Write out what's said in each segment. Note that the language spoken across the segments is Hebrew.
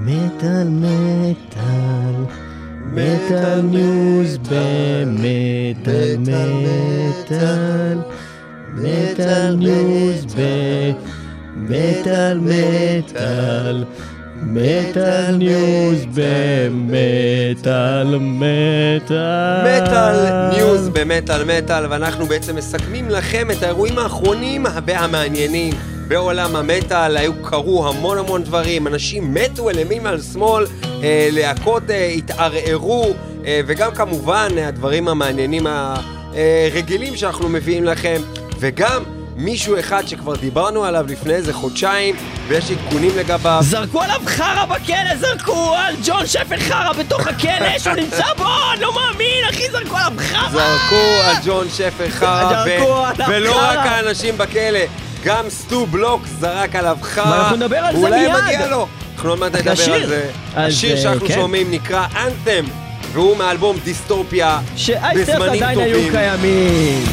מטאל מטאל, metal news במטאל מטאל, metal news במטאל מטאל, metal news במטאל מטאל. metal news במטאל מטאל, ואנחנו בעצם מסכמים לכם את האירועים האחרונים והמעניינים בעולם המטאל. היו, קרו המון המון דברים, אנשים מתו על ימין ועל שמאל, אה, להקות אה, התערערו, אה, וגם כמובן הדברים המעניינים הרגילים שאנחנו מביאים לכם, וגם מישהו אחד שכבר דיברנו עליו לפני איזה חודשיים, ויש עדכונים לגביו. זרקו עליו חרא בכלא, זרקו על ג'ון שפר חרא בתוך הכלא שהוא נמצא בו, אני לא מאמין, אחי, זרקו עליו חרא! זרקו על ג'ון שפר חרא, ולא חרא. רק האנשים בכלא, גם סטו בלוק זרק עליו חרא. ואנחנו נדבר על זה ואולי מיד. מגיע לו. אנחנו עוד מעט נדבר. על זה. אז, השיר אה, שאנחנו כן. שומעים נקרא אנת'ם, והוא מאלבום דיסטופיה, שאייסטרס בזמנים עדיין היו טובים. קיימים.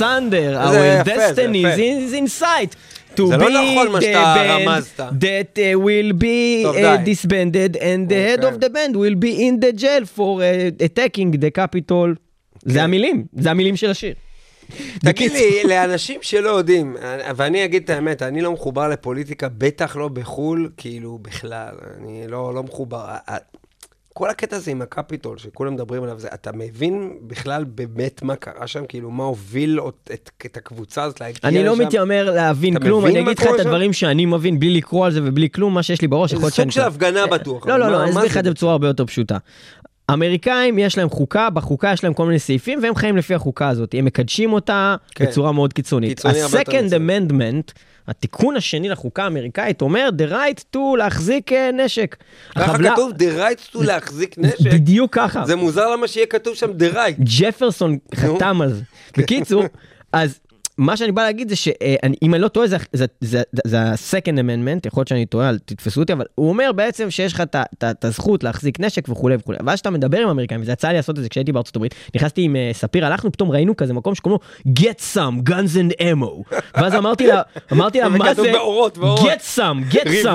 זה our יפה, destiny זה is in sight. To זה be לא נכון מה the שאתה band רמזת. that uh, will be טוב, uh, די. disbanded and the head אוקיי. of the band will be in the jail for uh, attacking the capital. זה המילים, זה המילים של השיר. תגיד לי, לאנשים שלא יודעים, ואני אגיד את האמת, אני לא מחובר לפוליטיקה, בטח לא בחו"ל, כאילו, בכלל, אני לא, לא מחובר. כל הקטע הזה עם הקפיטול, שכולם מדברים עליו, זה, אתה מבין בכלל באמת מה קרה שם? כאילו, מה הוביל את, את, את הקבוצה הזאת להגיע לשם? אני לא מתיימר להבין כלום, אני אגיד לך את שם? הדברים שאני מבין, בלי לקרוא על זה ובלי כלום, מה שיש לי בראש, יכול זה להיות שאני... סוג של הפגנה בטוח. לא, לא, לא, אני אסביר לך זה? את זה בצורה הרבה יותר פשוטה. אמריקאים יש להם חוקה, בחוקה יש להם כל מיני סעיפים והם חיים לפי החוקה הזאת, הם מקדשים אותה כן. בצורה מאוד קיצונית. ה-Second. Amendment, התיקון השני לחוקה האמריקאית אומר the right to להחזיק אה, נשק. ככה החבלה- כתוב the right to להחזיק נשק. בדיוק ככה. זה מוזר למה שיהיה כתוב שם the right. ג'פרסון חתם על זה. בקיצור, אז מה שאני בא להגיד זה שאם אני לא טועה זה- זה- זה זה ה-second amendment, יכול להיות שאני טועה, אל תתפסו אותי, אבל הוא אומר בעצם שיש לך את הזכות להחזיק נשק וכולי וכולי. ואז כשאתה מדבר עם אמריקאים, וזה יצא לי לעשות את זה כשהייתי בארצות הברית, נכנסתי עם אה, ספיר, הלכנו, פתאום ראינו כזה מקום שקוראים לו get some guns and ammo. ואז אמרתי לה, אמרתי לה, מה זה? באורות, get some, get some,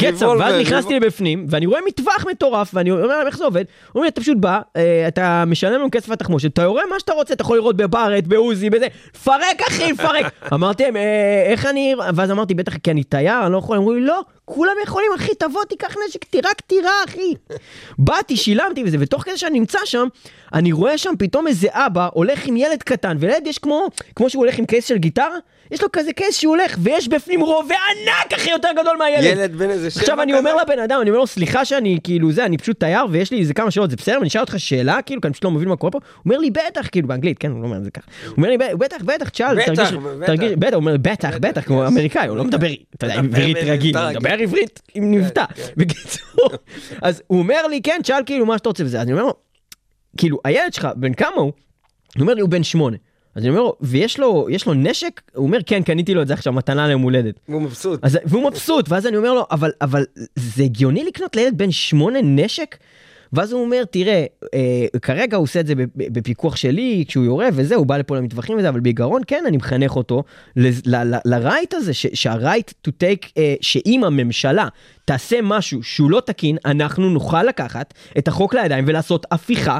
get some. ואז נכנסתי. לבפנים, ואני רואה מטווח מטורף, ואני אומר להם איך זה עובד, הוא אומר לי, אתה פשוט בא, אה, אתה משלם לנו כסף לתחמושת, אתה יורה מה שאתה רוצה, אתה יכול לראות בברט, בעוזי, בזה, פרק אחי, פרק. אמרתי להם, "אה, איך אני, ואז אמרתי, בטח כי אני תייר, אני לא יכול, אמרו לי, לא, כולם יכולים, אחי, תבוא, תיקח נשק, תירה קטירה, אחי. באתי, שילמתי וזה, ותוך כדי שאני נמצא שם, אני רואה שם פתאום איזה אבא הולך עם ילד קטן, ולילד יש כמו, כמו שהוא הולך עם קייס של גיטרה, יש לו כזה קייס שהוא הולך, ויש בפנים רובה ענק, אחי, יותר גדול מהילד. ילד בן איזה שבע עכשיו אני? אומר לבן אדם, אני אומר לו, סליחה שאני כאילו זה, אני פשוט תייר ויש לי איזה כמה שאלות, זה בסדר? אני אשאל אותך שאלה, כאילו, כי אני פשוט לא מבין מה קורה פה. הוא אומר לי, בטח, כאילו, באנגלית, כן, הוא לא אומר את זה ככה. הוא אומר לי, בטח, בטח, תשאל, תרגיש, בטח. הוא אומר, בטח, בטח, כמו אמריקאי, הוא לא מדבר, אתה יודע, מדבר עברית רגיל, הוא רגיל. מדבר עברית עם מבטא. בקיצור, אז הוא אומר לי, כן, תשאל כאילו מה שאתה רוצה וזה, אז אני אומר לו, כאילו, הילד שלך, בן כמה הוא? הוא אומר לי, הוא בן שמונה. אז אני אומר לו, ויש לו, יש לו נשק? הוא אומר, כן, קניתי לו את זה עכשיו, מתנה ליום הולדת. הוא מבסוט. אז, והוא מבסוט, ואז אני אומר לו, אבל, אבל זה הגיוני לקנות לילד בן שמונה נשק? ואז הוא אומר, תראה, אה, כרגע הוא עושה את זה בפיקוח שלי, כשהוא יורה וזה, הוא בא לפה למטווחים וזה, אבל בעיקרון כן, אני מחנך אותו לרייט הזה, שהרייט to take, אה, שאם הממשלה תעשה משהו שהוא לא תקין, אנחנו נוכל לקחת את החוק לידיים ולעשות הפיכה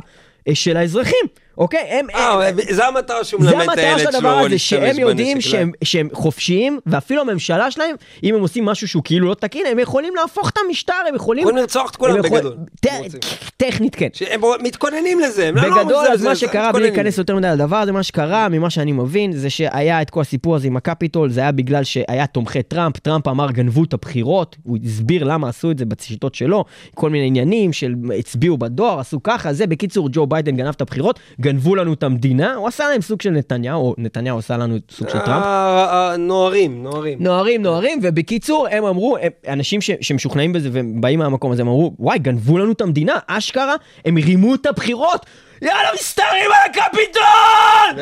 אה, של האזרחים, אוקיי? הם, אה, זה המטרה שהוא זה מלמד את המטרה הילד של שלו הדבר הזה, להשתמש שהם יודעים בנשק, שהם, שהם חופשיים, ואפילו הממשלה שלהם, אם הם עושים משהו שהוא כאילו לא תקין, הם יכולים להפוך את המשטר, הם יכולים... יכולים לרצוח את כולם בגדול. רוצים. טכנית כן. שהם מתכוננים לזה, הם לא בגדול, מזלזל, אז מה זה- שקרה, בלי. להיכנס יותר מדי לדבר הזה, מה שקרה, ממה שאני מבין, זה שהיה את כל הסיפור הזה עם הקפיטול, זה היה בגלל שהיה תומכי טראמפ, טראמפ אמר גנבו את הבחירות, הוא הסביר למה עשו את זה בשיטות שלו, כל מיני עניינים של הצביעו בדואר, עשו ככה, זה, בקיצור, ג'ו ביידן גנב את הבחירות, גנבו לנו את המדינה, הוא עשה להם סוג של נתניהו, או נתניהו עשה לנו סוג של טראמפ. אה, אה, נוערים, נוערים. נוערים, נוערים, ובקיצור, הם אמרו, הם, אנשים ש, שמשוכנעים בזה והם באים מהמקום הזה, הם אמרו, וואי, גנבו לנו את המדינה, אשכרה, הם רימו את הבחירות, יאללה, מסתערים על הקפיטול!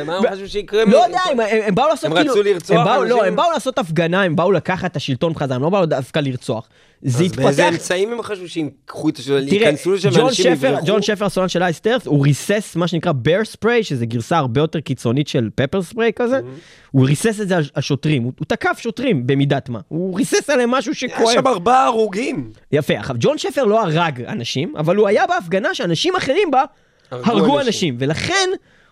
ומה הם חשבו שיקרה? לא יודע, הם, הם, הם באו לעשות הם כאילו... רצו לרצוח הם באו, אנשים? לא, הם באו לעשות הפגנה, הם באו לקחת את השלטון בחזרה, הם לא באו דווקא לרצוח. זה אז באיזה התפתח... אמצעים הם חשבו שייקחו את השאלה, תראה, ייכנסו לשם ואנשים יברחו? ג'ון שפר, הסולן של אייסטרס, הוא ריסס מה שנקרא bear spray, שזה גרסה הרבה יותר קיצונית של פפר ספרי כזה. Mm-hmm. הוא ריסס את זה על השוטרים, הוא, תקף שוטרים במידת מה. הוא ריסס עליהם משהו היה שכואב. שם ארבעה הרוגים. יפה, עכשיו ג'ון שפר לא הרג אנשים, אבל הוא היה בהפגנה שאנשים אחרים בה הרגו הרגו אנשים. אנשים, ולכן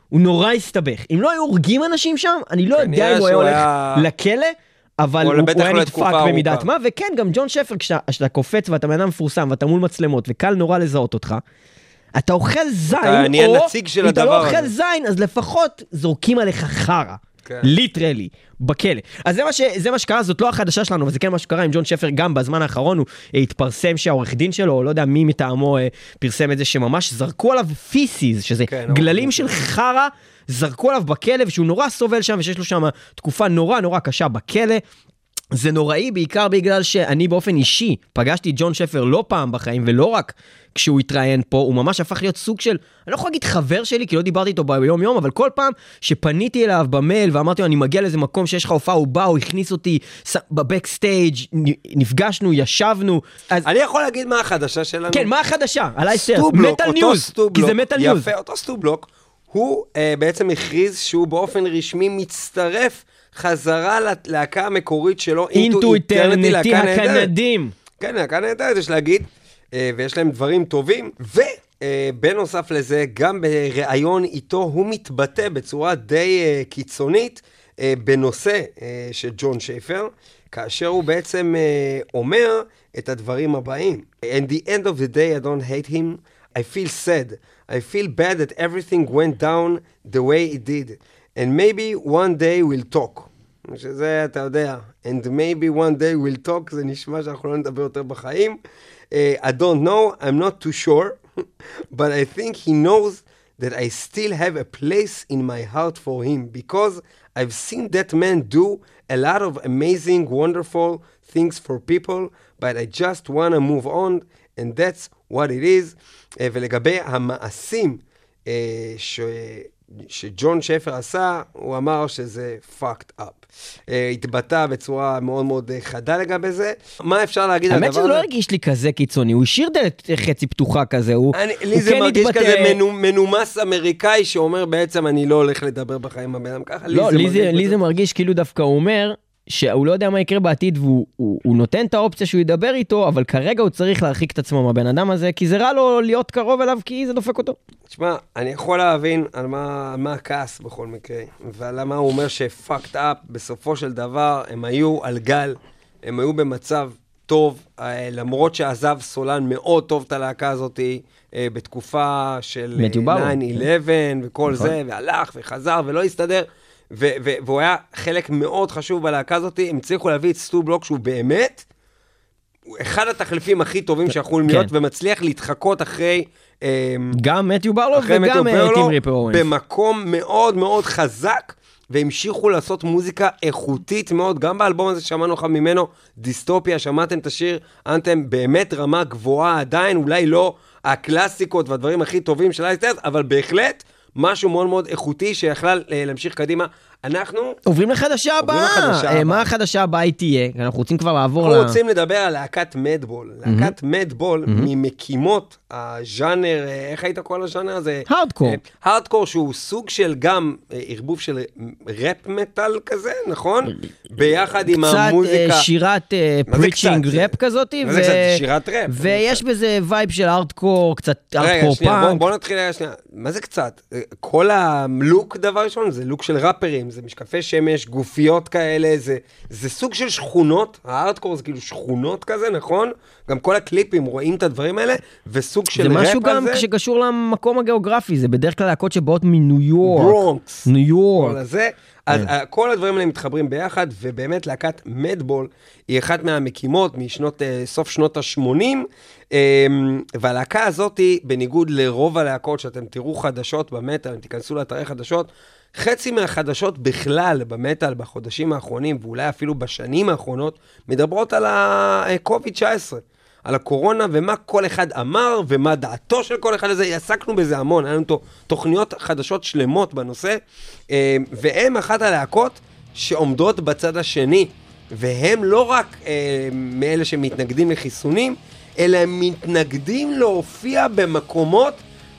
הוא נורא הסתבך. אם לא היו הורגים אנשים שם, אני לא יודע אם הוא היה הולך היה- לכלא. אבל הוא, הוא היה לא נדפק במידת. מה, וכן, גם ג'ון שפר, כשאתה קופץ ואתה בן אדם מפורסם ואתה מול מצלמות וקל נורא לזהות אותך, אתה אוכל זין, אתה או אם אתה לא אוכל. זין, אז לפחות זורקים עליך חרא. כן. ליטרלי, בכלא. אז זה מה, ש, זה מה שקרה, זאת לא החדשה שלנו, אבל זה כן מה שקרה עם ג'ון שפר, גם בזמן האחרון הוא אה, התפרסם שהעורך דין שלו, או לא יודע מי מטעמו, אה, פרסם את זה שממש זרקו עליו פיסיס, שזה כן, גללים העורך של חרא, זרקו עליו בכלא, ושהוא נורא סובל שם, ושיש לו שם תקופה נורא נורא קשה בכלא. זה נוראי בעיקר בגלל שאני באופן אישי פגשתי את ג'ון שפר לא פעם בחיים ולא רק כשהוא התראיין פה, הוא ממש הפך להיות סוג של, אני לא יכול להגיד חבר שלי כי לא דיברתי איתו ביום יום, אבל כל פעם שפניתי אליו במייל ואמרתי לו אני מגיע לאיזה מקום שיש לך הופעה, הוא בא, הוא הכניס אותי ב backstage, נפגשנו, ישבנו, אז אני יכול להגיד מה החדשה שלנו? כן, מה החדשה? על Iced Earth, Stu Block, metal news, כי זה metal news. יפה, אותו Stu Block, הוא אה, בעצם הכריז שהוא באופן רשמי מצטרף חזרה ללהקה המקורית שלו, Into Eternity להקה נהדרת. הקנדים. כן, להקה נהדרת, יש להגיד, אה, ויש להם דברים טובים, אה, בנוסף לזה, גם בריאיון איתו הוא מתבטא בצורה די אה, קיצונית בנושא של ג'ון שייפר, כאשר הוא בעצם אומר את הדברים הבאים. In the end of the day I don't hate him, I feel sad. I feel bad that everything went down the way it did. And maybe one day we'll talk. שזה, אתה יודע, and maybe one day we'll talk, זה נשמע שאנחנו לא נדבר יותר בחיים. Uh, I don't know, I'm not too sure, but I think he knows that I still have a place in my heart for him because I've seen that man do a lot of amazing, wonderful things for people, but I just want to move on, and that's what it is. Uh, ולגבי המעשים uh, ש... שג'ון שפר עשה, הוא אמר שזה fucked up. Uh, התבטא בצורה מאוד מאוד uh, חדה לגבי זה. מה אפשר להגיד על הדבר האמת הזה? שזה לא הרגיש לי כזה קיצוני, הוא השאיר דלת חצי פתוחה כזה, הוא אני, לי הוא זה כן מרגיש התבטא- כזה מנו, מנומס אמריקאי שאומר בעצם אני לא הולך לדבר בחיים עם הבן אדם ככה. לא, לי לי. זה מרגיש כאילו דווקא הוא אומר שהוא לא יודע מה יקרה בעתיד והוא הוא, הוא נותן את האופציה שהוא ידבר איתו, אבל כרגע הוא צריך להרחיק את עצמו מהבן אדם הזה, כי זה רע לו להיות קרוב אליו כי זה דופק אותו. תשמע, אני יכול להבין על מה, מה הכעס בכל מקרה, ועל למה הוא אומר שפאקד אפ, בסופו של דבר הם היו על גל, הם היו במצב טוב, אה, למרות שעזב סולן מאוד טוב את הלהקה הזאת אה, בתקופה של אה, מתיו באואר. 9-11 וכל נכון. זה, והלך וחזר ולא הסתדר, והוא היה חלק מאוד חשוב בלהקה הזאת, הם הצליחו להביא את סטו בלוק שהוא באמת אחד התחליפים הכי טובים שיכולים להיות, כן. ומצליח להתחקות אחרי... אה, גם מתיו אחרי וגם מתיו אה, ברלו, טים ריפר אורנס. במקום מאוד מאוד חזק, והמשיכו לעשות מוזיקה איכותית מאוד, גם באלבום הזה שמענו לך ממנו, דיסטופיה, שמעתם את השיר, אנתם באמת רמה גבוהה עדיין, אולי לא הקלאסיקות והדברים הכי טובים של אייסטרס, אבל בהחלט משהו מאוד מאוד איכותי שיכלה אה, להמשיך קדימה. אנחנו עוברים לחדשה הבאה. אה, הבאה. מה החדשה הבאה היא תהיה? אנחנו רוצים כבר לעבור אנחנו ל... רוצים לדבר על להקת מדבול. להקת מדבול, ממקימות הז'אנר, אה, איך היית קורא לז'אנר הזה? הארדקור. אה, הארדקור שהוא סוג של גם ערבוב של ראפ מטאל כזה, נכון? ביחד עם קצת המוזיקה. אה, שירת preaching קצת? ראפ כזאתי. מה זה קצת? שירת ראפ. ויש בזה vibe של הארדקור, קצת רגע, הארדקור שנייה, בוא, פאנק. בוא נתחיל רגע שנייה. מה זה קצת? כל הלוק, דבר ראשון, זה לוק של ראפרים, זה משקפי שמש, גופיות כאלה, זה, זה סוג של שכונות, הארדקור זה כאילו שכונות כזה, נכון? גם כל הקליפים רואים את הדברים האלה, וסוג של זה ראפ משהו על גם זה. שקשור למקום הגיאוגרפי, זה בדרך כלל להקות שבאות מניו יורק. ברונקס. ניו יורק. כל הזה. אז כן. אה, כל הדברים האלה מתחברים ביחד, ובאמת להקת מדבול היא אחת מהמקימות משנות, אה, סוף שנות ה-80, והלהקה הזאת, בניגוד לרוב הלהקות שאתם תראו חדשות במטאל, אם תיכנסו לאתרי חדשות, חצי מהחדשות בכלל במטאל בחודשים האחרונים, ואולי אפילו בשנים האחרונות, מדברות על ה-COVID-19. על הקורונה ומה כל אחד אמר ומה דעתו של כל אחד הזה, עסקנו בזה המון, היה לנו תו- תוכניות חדשות שלמות בנושא, אה, והם אחת הלהקות שעומדות בצד השני, והם לא רק אה, מאלה שמתנגדים לחיסונים, אלא הם מתנגדים להופיע במקומות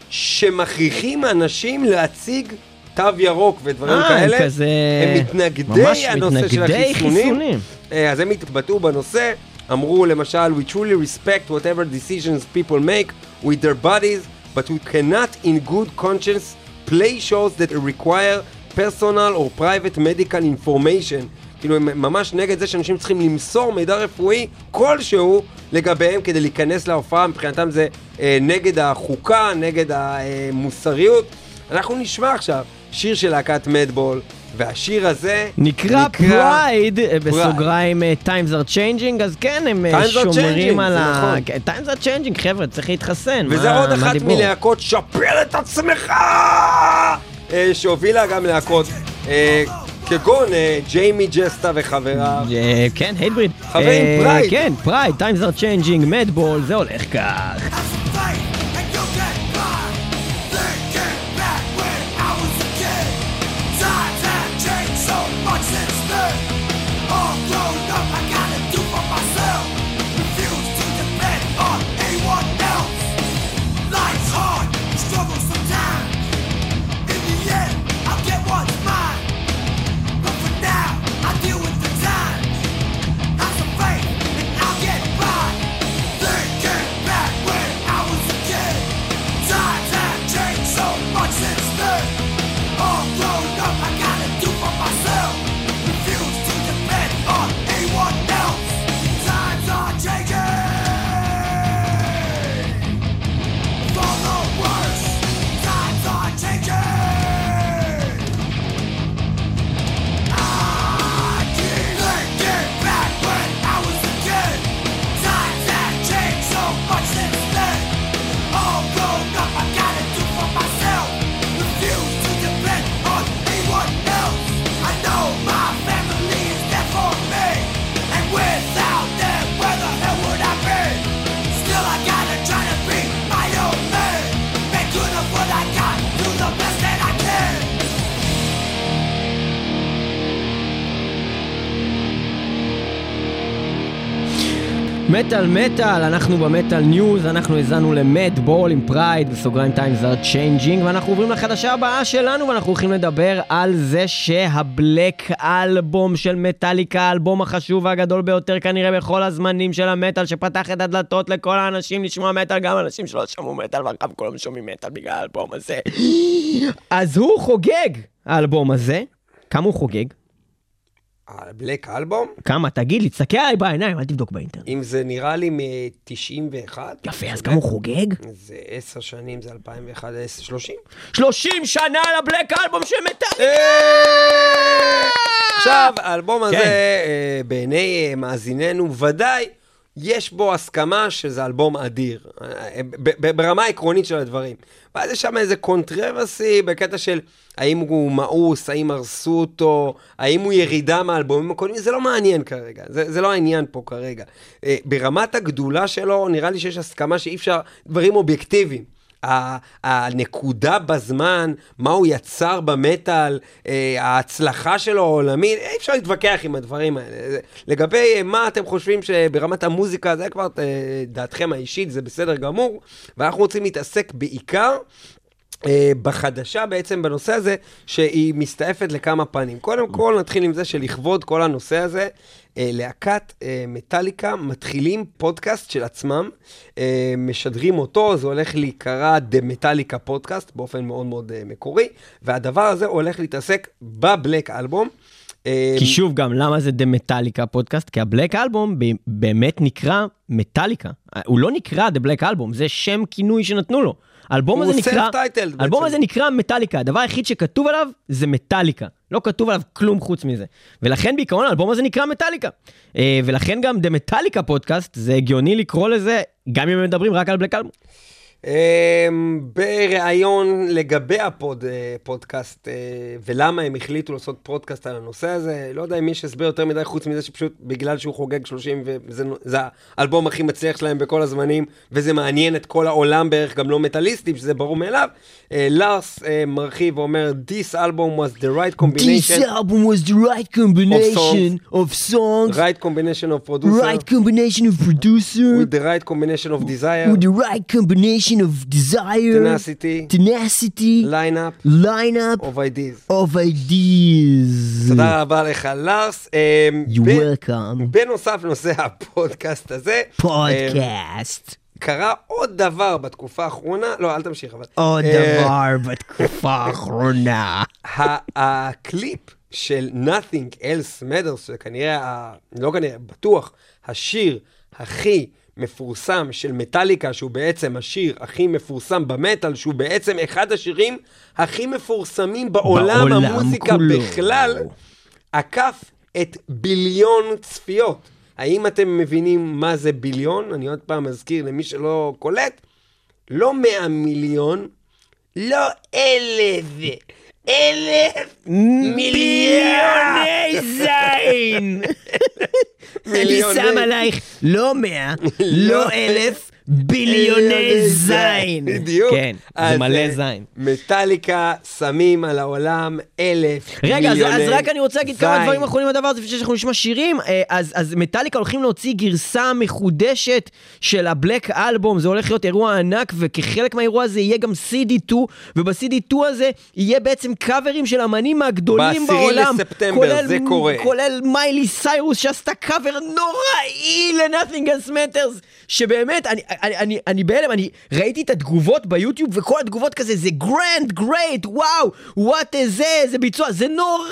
שמכריחים אנשים להציג תו ירוק ודברים אה, הם כאלה. כזה... הם מתנגדי הנושא של מתנגדי החיסונים. חיסונים. אה, אז הם התבטאו בנושא, אמרו למשל, We truly respect whatever decisions people make with their bodies, but we cannot in good conscience play shows that require personal or private medical information. כאילו הם ממש נגד זה שאנשים צריכים למסור מידע רפואי כלשהו לגביהם כדי להיכנס להופעה, מבחינתם זה אה, נגד החוקה, נגד המוסריות. אנחנו נשמע עכשיו שיר של להקת Madball, והשיר הזה נקרא Pride, בסוגריים אה, Times are changing, אז כן, הם אה, Times are שומרים changing, על ה... נכון. כן, Times are changing, חבר'ה, צריך להתחסן. וזה עוד אחת? מלהקות שפר את עצמך! אה, שהובילה גם להקות אה, כגון אה, ג'יימי ג'סטה וחבריו. אה, כן, Hatebreed. חברים, אה, Pride. כן, Pride, Times are changing, Madball, זה הולך כך. מטאל מטאל, אנחנו ב Metal News, אנחנו האזנו ל Madball עם Pride, בסוגריים Times are changing, ואנחנו עוברים לחדשה הבאה שלנו, ואנחנו הולכים לדבר על זה שה Black Album של מטאליקה, האלבום החשוב והגדול ביותר כנראה בכל הזמנים של המטאל, שפתח את הדלתות לכל האנשים לשמוע מטאל, גם אנשים שלא שמעו מטאל, ועכשיו כולם שומעים מטאל בגלל האלבום הזה. אז הוא חוגג, האלבום הזה. כמה הוא חוגג? ה Black Album, כמה? תגיד לי, תסתכל עליי בעיניים, אל תבדוק באינטרנט. אם זה נראה לי מ-91. יפה, אז כמה הוא חוגג? זה עשר שנים, זה 2001, 10, 30. 30 שנה ל Black Album של מטאליקה! עכשיו, האלבום הזה, כן. אה, בעיני אה, מאזיננו, ודאי יש בו הסכמה שזה אלבום אדיר, ברמה העקרונית של הדברים. ואז יש שם איזה controversy בקטע של האם הוא מאוס, האם הרסו אותו, האם הוא ירידה מהאלבומים הקודמים, זה לא מעניין כרגע, זה, זה לא העניין פה כרגע. אה, ברמת הגדולה שלו, נראה לי שיש הסכמה שאי אפשר, דברים אובייקטיביים. הנקודה בזמן, מה הוא יצר במטאל, אה, ההצלחה שלו העולמית, אי אפשר להתווכח עם הדברים האלה. זה- לגבי אה, מה אתם חושבים שברמת המוזיקה, זה כבר אה, דעתכם האישית, זה בסדר גמור, ואנחנו רוצים להתעסק בעיקר אה, בחדשה בעצם בנושא הזה, שהיא מסתעפת לכמה פנים. קודם כל, נתחיל עם זה שלכבוד כל הנושא הזה, אה, להקת אה, מטאליקה מתחילים פודקאסט של עצמם, אה, משדרים אותו, זה הולך להיקרא The Metallica Podcast, באופן מאוד מאוד אה, מקורי, והדבר הזה הולך להתעסק ב Black Album. אה, כי שוב גם, למה זה The Metallica Podcast? כי ה Black Album באמת נקרא מטאליקה. הוא לא נקרא The Black Album, זה שם כינוי שנתנו לו. האלבום הזה נקרא, האלבום. הזה נקרא מטאליקה, הדבר היחיד שכתוב עליו זה מטאליקה. לא כתוב עליו כלום חוץ מזה. ולכן בעיקרון האלבום הזה נקרא מטאליקה. אה, ולכן גם The Metallica Podcast, זה הגיוני לקרוא לזה, גם אם הם מדברים רק על Black Album. אמ, בריאיון לגבי הפוד, אה, אה, ולמה הם החליטו לעשות פודקאסט על הנושא הזה, לא יודע אם יש הסבר יותר מדי חוץ מזה שפשוט בגלל שהוא חוגג 30 וזה האלבום הכי מצליח שלהם בכל הזמנים וזה מעניין את כל העולם בערך, גם לא מטאליסטים, שזה ברור מאליו. אה, לארס מרחיב ואומר, This album was the right combination, album was the right combination of songs, right combination of producer, combination of producer, with the right combination of desire, the right combination of desire, tenacity, tenacity, lineup lineup of ideas. of ideas. תודה רבה לך, לארס. אמ, You're ב- welcome. בנוסף לנושא הפודקאסט הזה, אמ, פודקאסט. קרה עוד דבר בתקופה האחרונה, לא, אל תמשיך אבל. עוד אה, דבר בתקופה האחרונה. הקליפ של Nothing Else Matters, שכנראה, לא כנראה, בטוח, השיר הכי מפורסם של מטאליקה, שהוא בעצם השיר הכי מפורסם במטאל, שהוא בעצם אחד השירים הכי מפורסמים בעולם, בעולם המוזיקה כולו. בכלל, עקף את ביליון צפיות. האם אתם מבינים מה זה ביליון? אני עוד פעם מזכיר למי שלא קולט, לא 100 מיליון, לא אלף, אלף מיליוני זין! אני. שם עלייך לא מאה, לא אלף, ביליוני זין. בדיוק. כן, זה מלא אה, זין. מטאליקה שמים על העולם אלף רגע, אז, אז רק אני רוצה להגיד כמה. דברים אחרונים לדבר הזה, לפני שאנחנו נשמע שירים. אה, אז, אז מטאליקה הולכים להוציא גרסה מחודשת של ה Black Album, זה הולך להיות אירוע ענק, וכחלק מהאירוע הזה יהיה גם CD2, וב-CD2 הזה יהיה בעצם קאברים של אמנים מהגדולים בעשירי בעולם. לספטמבר, כולל- זה קורה. כולל מיילי סיירוס שעשתה קאבר נוראי ל-Nothing else matters, שבאמת, אני, אני, אני, אני בהלם, אני ראיתי את התגובות ביוטיוב, וכל התגובות כזה, זה grand, great, wow, וואט זה, זה ביצוע, זה נורא,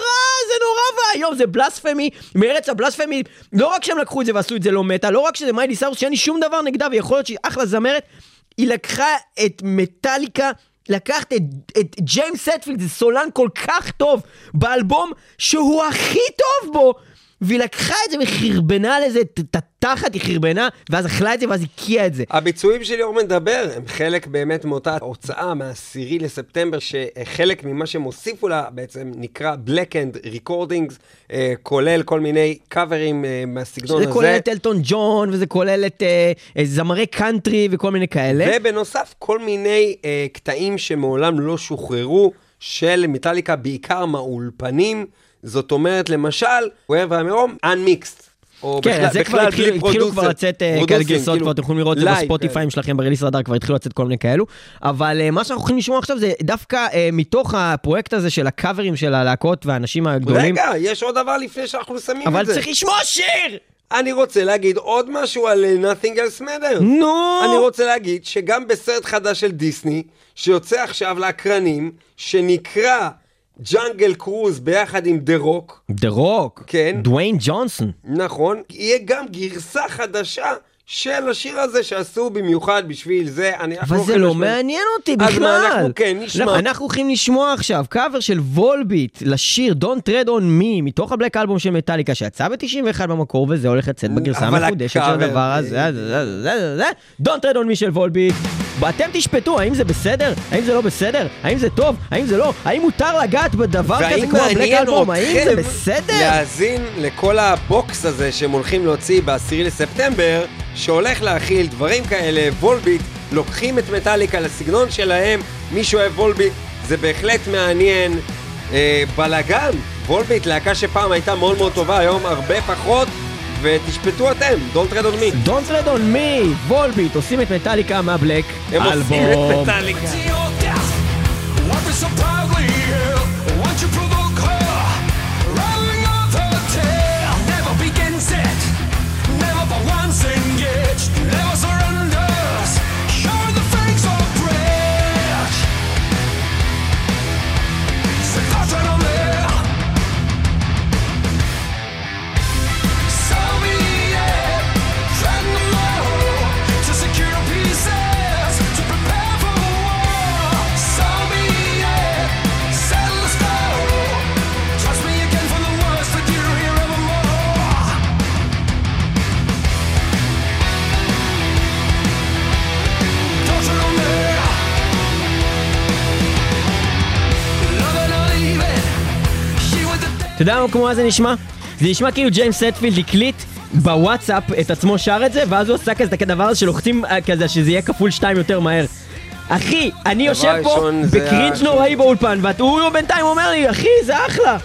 זה נורא ואיום, זה בלספמי, מארץ הבלספמי, לא רק שהם לקחו את זה ועשו את זה לא מטה, לא רק שזה מיילי סיירוס, שאין לי שום דבר נגדה, ויכול להיות שהיא אחלה זמרת, היא לקחה את מטאליקה לקחת את, את ג'יימס סטפילד, זה סולן כל כך טוב באלבום שהוא הכי טוב בו והיא לקחה את זה וחרבנה לזה את התחת, היא חרבנה ואז אכלה את זה ואז הקיאה את זה. הביצועים של ליאור מדבר הם חלק באמת מאותה הוצאה מהעשירי לספטמבר, שחלק ממה שהם הוסיפו לה בעצם נקרא Black End Recordings, אה, כולל כל מיני קאברים אה, מהסגנון זה הזה. כולל את אלטון ג'ון וזה כולל את אה, אה, זמרי קאנטרי וכל מיני כאלה. ובנוסף, כל מיני אה, קטעים שמעולם לא שוחררו של מטאליקה, בעיקר מהאולפנים. זאת אומרת, למשל, אוהב והמרום, Unmixed. או כן, בכלל, זה כבר בכלל התחילו בלי התחילו. כבר לצאת אה, כאלה גרסות, כאילו, כבר אתם יכולים לראות את זה בספוטיפיים שלכם, בריליס רדאר כבר התחילו לצאת כל מיני כאלו. אבל אה, מה שאנחנו הולכים לשמוע עכשיו זה דווקא אה, מתוך הפרויקט הזה של הקאברים של הלהקות והאנשים הגדולים. רגע, יש עוד דבר לפני שאנחנו שמים אבל את זה. צריך לשמוע שיר! אני רוצה להגיד עוד משהו על Nothing Else Matters. נו! אני רוצה להגיד שגם בסרט חדש של דיסני, שיוצא עכשיו לאקרנים, שנקרא Jungle Cruise ביחד עם The Rock, The Rock. כן. דוויין ג'ונסון. נכון, יהיה גם גרסה חדשה של השיר הזה שעשו במיוחד בשביל זה. אני, אבל זה לא לשמוע- מעניין אותי אז בכלל. מה, אנחנו כן נשמע. לא, אנחנו הולכים לשמוע עכשיו קאבר של וולביט לשיר Don't Tread on Me מתוך הבלק אלבום של מטאליקה שיצא ב-91 במקור וזה הולך לצאת בגרסה המחודשת של הדבר הזה. זה, זה, זה, זה, זה. Don't Tread on Me של וולביט. ואתם תשפטו האם זה בסדר, האם זה לא בסדר, האם זה טוב, האם זה לא, האם מותר לגעת בדבר כזה כמו הבלק אלבום, האם זה בסדר? להאזין לכל הבוקס הזה שהם הולכים להוציא ב-10 לספטמבר, שהולך להכיל דברים כאלה, וולביט, לוקחים את מטאליקה לסגנון שלהם, מי שאוהב וולביט, זה בהחלט מעניין. אה, בלאגן, וולביט, להקה שפעם הייתה מאוד מאוד טובה, היום הרבה פחות, ותשפטו אתם, Don't Tread on me. Don't Tread on Me, וולביט עושים את מטאליקה מהבלק הם עושים את מטאליקה. Never begins it, never for once engaged, never surrenders. אתה יודע כמו מה זה נשמע? זה נשמע כאילו ג'יימס הטפילד הקליט בוואטסאפ את עצמו שר את זה, ואז הוא עשה כזה את הדבר הזה שלוחצים אה, כזה שזה יהיה כפול שתיים יותר מהר. אחי, אני יושב פה ב cringe נוראי באולפן, והוא בינתיים אומר לי, אחי, זה אחלה.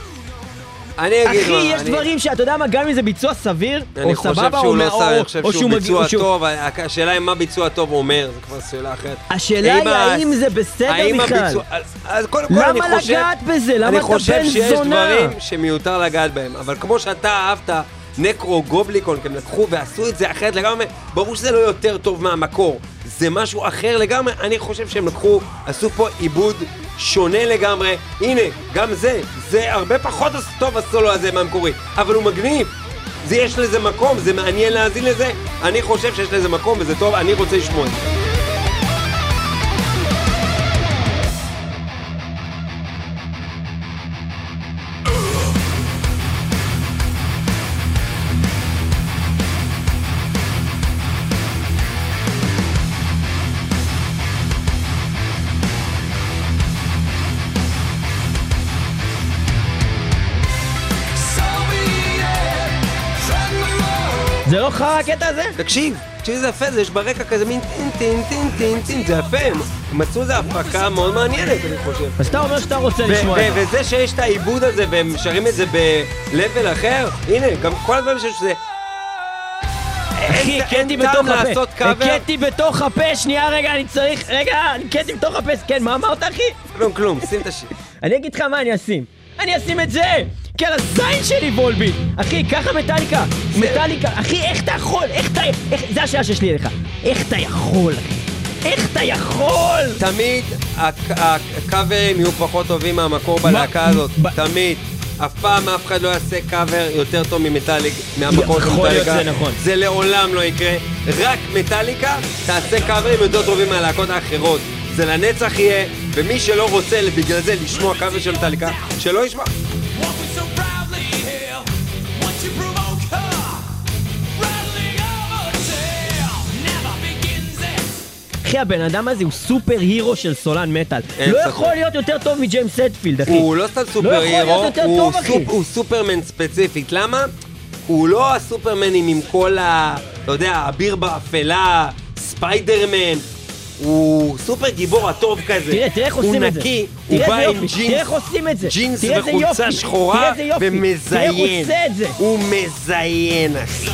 אני אגיד אחי, מה, יש אני- דברים שאתה יודע מה, גם אם זה ביצוע סביר, אני או חושב סבבה, שהוא או לא עושה, או- אני חושב או שהוא מגיע- ביצוע או שהוא- טוב, השאלה היא מה ביצוע טוב אומר, זה כבר שאלה אחרת. השאלה היא האם זה בסדר בכלל. אז- קודם כל אני למה חושב... לגעת בזה? למה אני אתה חושב בן שיש זונה? דברים שמיותר לגעת בהם, אבל כמו שאתה אהבת נקרו גובליקון, הם לקחו ועשו את זה אחרת לגמרי, ברור שזה לא יותר טוב מהמקור, זה משהו אחר לגמרי, אני חושב שהם לקחו, עשו פה עיבוד שונה לגמרי, הנה, גם זה, זה הרבה פחות טוב הסולו הזה מהמקורי, אבל הוא מגניב. זה יש לזה מקום, זה מעניין להאזין לזה, אני חושב שיש לזה מקום וזה טוב, אני רוצה לשמוע את זה. זה לא חרא הקטע הזה? תקשיב, תקשיב זה יפה, זה יש ברקע כזה מין טין טין טין טין טין, זה יפה, הם מצאו איזה הפקה מאוד מעניינת, אני חושב. אז אתה אומר שאתה רוצה לשמוע את זה. וזה שיש את העיבוד הזה והם שרים את זה ב-level אחר, הנה, גם כל הדברים שיש שזה... אחי, אין קטי טעם בתוך הפה. לעשות קאבר. קטי בתוך הפה, שנייה רגע, אני צריך, רגע, קטי בתוך הפה, כן, מה אמרת אחי? כלום, כלום, שים את השיר. אני אגיד לך מה אני אשים. אני אשים את זה! כי על הזין שלי וולביט! אחי, ככה מטאליקה! מטאליקה! אחי, איך אתה יכול? איך אתה... איך... זה השאלה שיש לי אליך. איך אתה יכול? איך אתה יכול? תמיד הק- הקאברים יהיו פחות טובים מהמקור בלהקה הזאת, תמיד. אף פעם אף אחד לא יעשה קאבר יותר טוב ממטאליק, מהמקור של יכול להיות, מטאליקה. זה נכון. זה לעולם לא יקרה. רק מטאליקה תעשה קאברים יותר טובים מהלהקות האחרות. זה לנצח יהיה, ומי שלא רוצה בגלל זה לשמוע קאבר של מטאליקה, שלא ישמע. אחי, הבן אדם הזה הוא superhero של סולן מטאל. לא. יכול להיות יותר טוב מג'יימס הטפילד, אחי. הוא לא סתם סופר יכול להיות hero, הוא, טוב. סופ, הוא סופרמן ספציפית. למה? הוא לא הסופרמנים עם כל ה... אתה יודע, אביר באפלה, ספיידרמן. הוא סופר גיבור הטוב כזה. תראה, תראה איך עושים את זה. הוא נקי, הוא בא עם יופי, תראה איך עושים את זה. ג'ינס וחולצה יופי, שחורה, תראה איזה יופי. תראה איך הוא ומזיין. עושה את זה. הוא מזיין, אחי.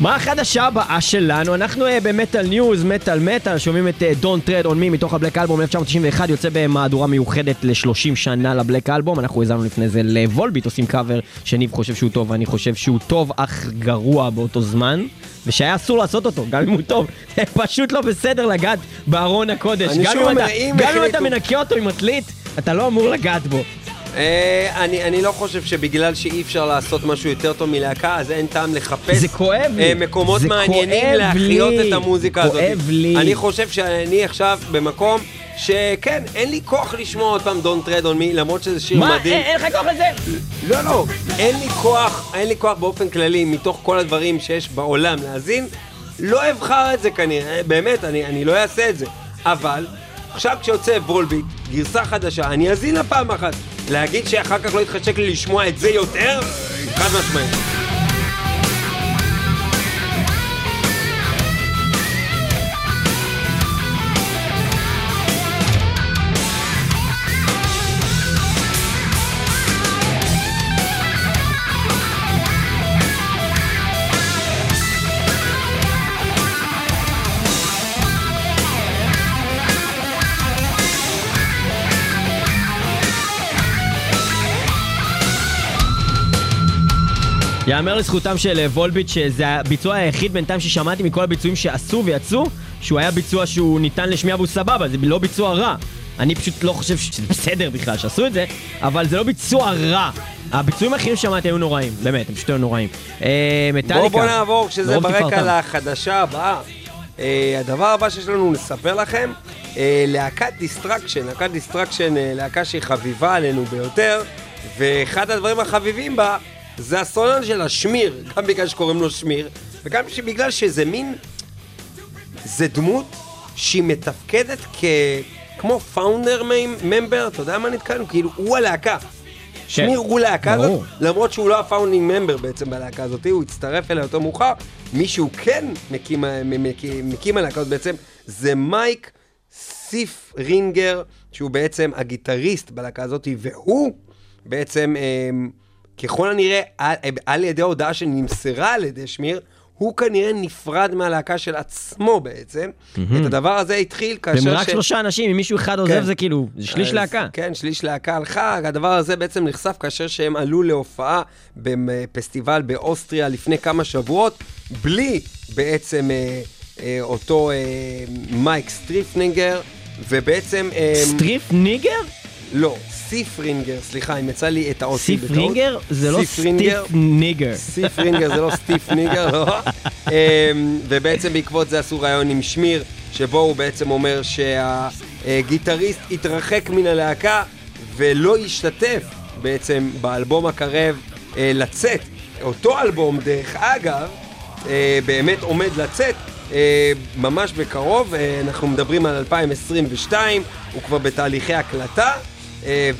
מה החדשה הבאה שלנו? אנחנו אה, ב Metal News, מטאל מטאל, שומעים את Don't Tread on Me מתוך ה Black Album 1991, יוצא במהדורה מיוחדת ל-30 שנה ל Black Album, אנחנו האזנו לפני זה ל Volbeat, עושים קאבר שיניב חושב שהוא טוב ואני חושב שהוא טוב אך גרוע באותו זמן, ושהיה אסור לעשות אותו, גם אם הוא טוב, זה פשוט לא בסדר לגעת בארון הקודש, גם אם אתה- גם אם אתה מנקה אותו עם מטלית, אתה לא אמור לגעת בו. אה, אני, אני לא חושב שבגלל שאי אפשר לעשות משהו יותר טוב מלהקה, אז אין טעם לחפש זה כואב לי. אה, מקומות זה מעניינים כואב להחיות לי. את המוזיקה הזאת. כואב לי. אני חושב שאני עכשיו במקום שכן, אין לי כוח לשמוע עוד פעם Don't Tread on Me, למרות שזה שיר מה, מדהים. אין אין לך כוח לזה? לא, לא, אין לי כוח, אין לי כוח באופן כללי, מתוך כל הדברים שיש בעולם להאזין, לא אבחר את זה כנראה, באמת, אני, אני לא אעשה את זה. אבל, עכשיו כשיוצא וולביט, גרסה חדשה, אני אאזין לה פעם אחת. להגיד שאחר כך לא יתחשק לי לשמוע את זה יותר? חד משמעית. יאמר לזכותם של אה, Volbeat שזה הביצוע היחיד בינתיים ששמעתי מכל הביצועים שעשו ויצאו, שהוא היה ביצוע שהוא ניתן לשמיעה והוא סבבה, זה לא ביצוע רע. אני פשוט לא חושב שזה בסדר בכלל שעשו את זה, אבל זה לא ביצוע רע. הביצועים האחרים ששמעתי היו נוראים, באמת, הם פשוט היו נוראים. אה, מטאליקה. בואו בוא נעבור, כשזה מרוב ברקע. לחדשה הבאה. אה, הדבר הבא שיש לנו לספר לכם, אה, להקת Destruction, להקת Destruction, אה, להקה שהיא חביבה עלינו ביותר, ואחד הדברים החביבים בה זה הסולן שלה שמיר, גם בגלל שקוראים לו שמיר, וגם בגלל שזה מין, זה דמות שהיא מתפקדת כ... כמו founder member, אתה יודע מה נתקענו? כאילו, הוא הלהקה. שמיר הוא להקה הזאת. למרות שהוא לא ה founding member בעצם בלהקה הזאת, הוא הצטרף אליה יותר מאוחר. מי שהוא כן מקים, מקים הלהקה הזאת בעצם, זה מייק סיפרינגר, שהוא בעצם הגיטריסט בלהקה הזאת, והוא בעצם, אה, ככל הנראה, על, על ידי הודעה שנמסרה על ידי שמיר, הוא כנראה נפרד מהלהקה של עצמו בעצם. את הדבר הזה התחיל כאשר... והם רק שלושה אנשים, אם מישהו אחד עוזב כן. זה כאילו, זה שליש אז, להקה. כן, שליש להקה הלכה. הדבר הזה בעצם נחשף כאשר שהם עלו להופעה בפסטיבל באוסטריה לפני כמה שבועות, בלי בעצם אה, אה, אותו אה, מייק סטריפנינגר, ובעצם... אה, סטריף ניגר? לא, סיפרינגר, סליחה, אם יצא לי את האוסי סיף רינגר? זה לא סיפרינגר. סטיף ניגר. סיף רינגר זה לא סטיף ניגר, לא? אמ, ובעצם בעקבות זה עשו ראיון עם שמיר, שבו הוא בעצם אומר שהגיטריסט התרחק מן הלהקה ולא השתתף בעצם באלבום הקרב אה, לצאת. אותו אלבום, דרך אגב, אה, באמת עומד לצאת אה, ממש בקרוב, אנחנו מדברים על 2022, הוא כבר בתהליכי הקלטה,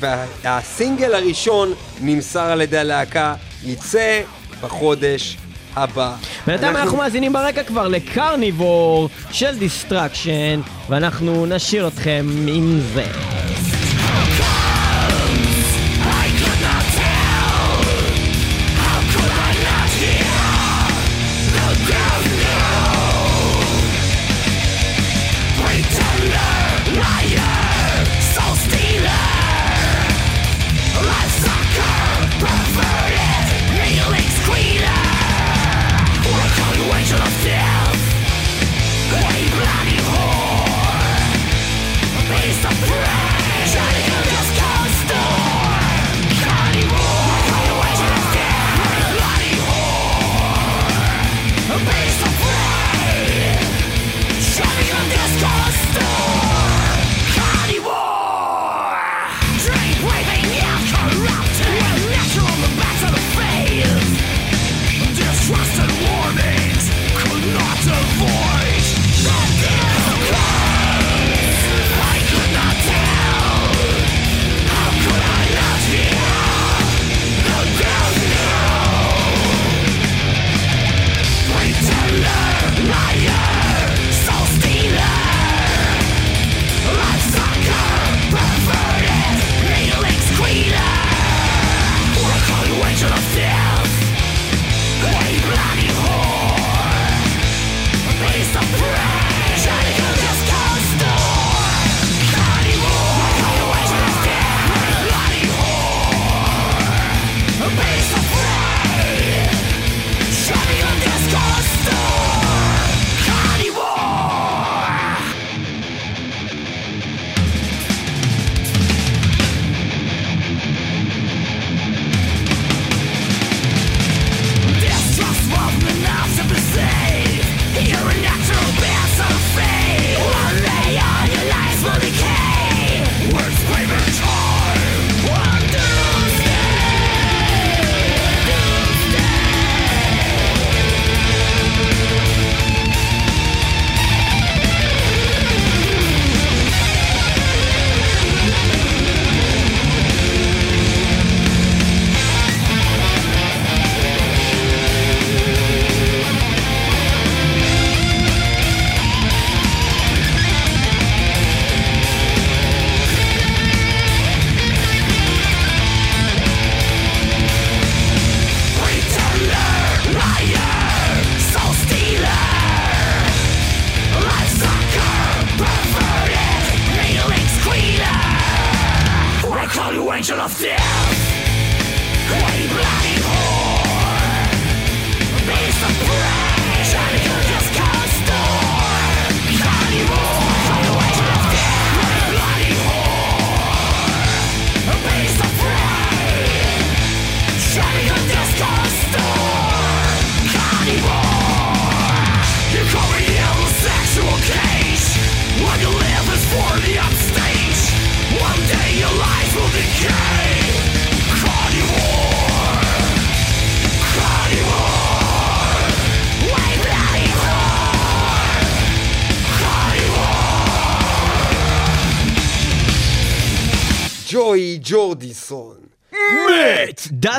והסינגל הראשון נמסר על ידי הלהקה, יצא בחודש הבא. בינתיים אנחנו מאזינים ברקע כבר ל Carnivore של Destruction, ואנחנו נשאיר אתכם עם זה.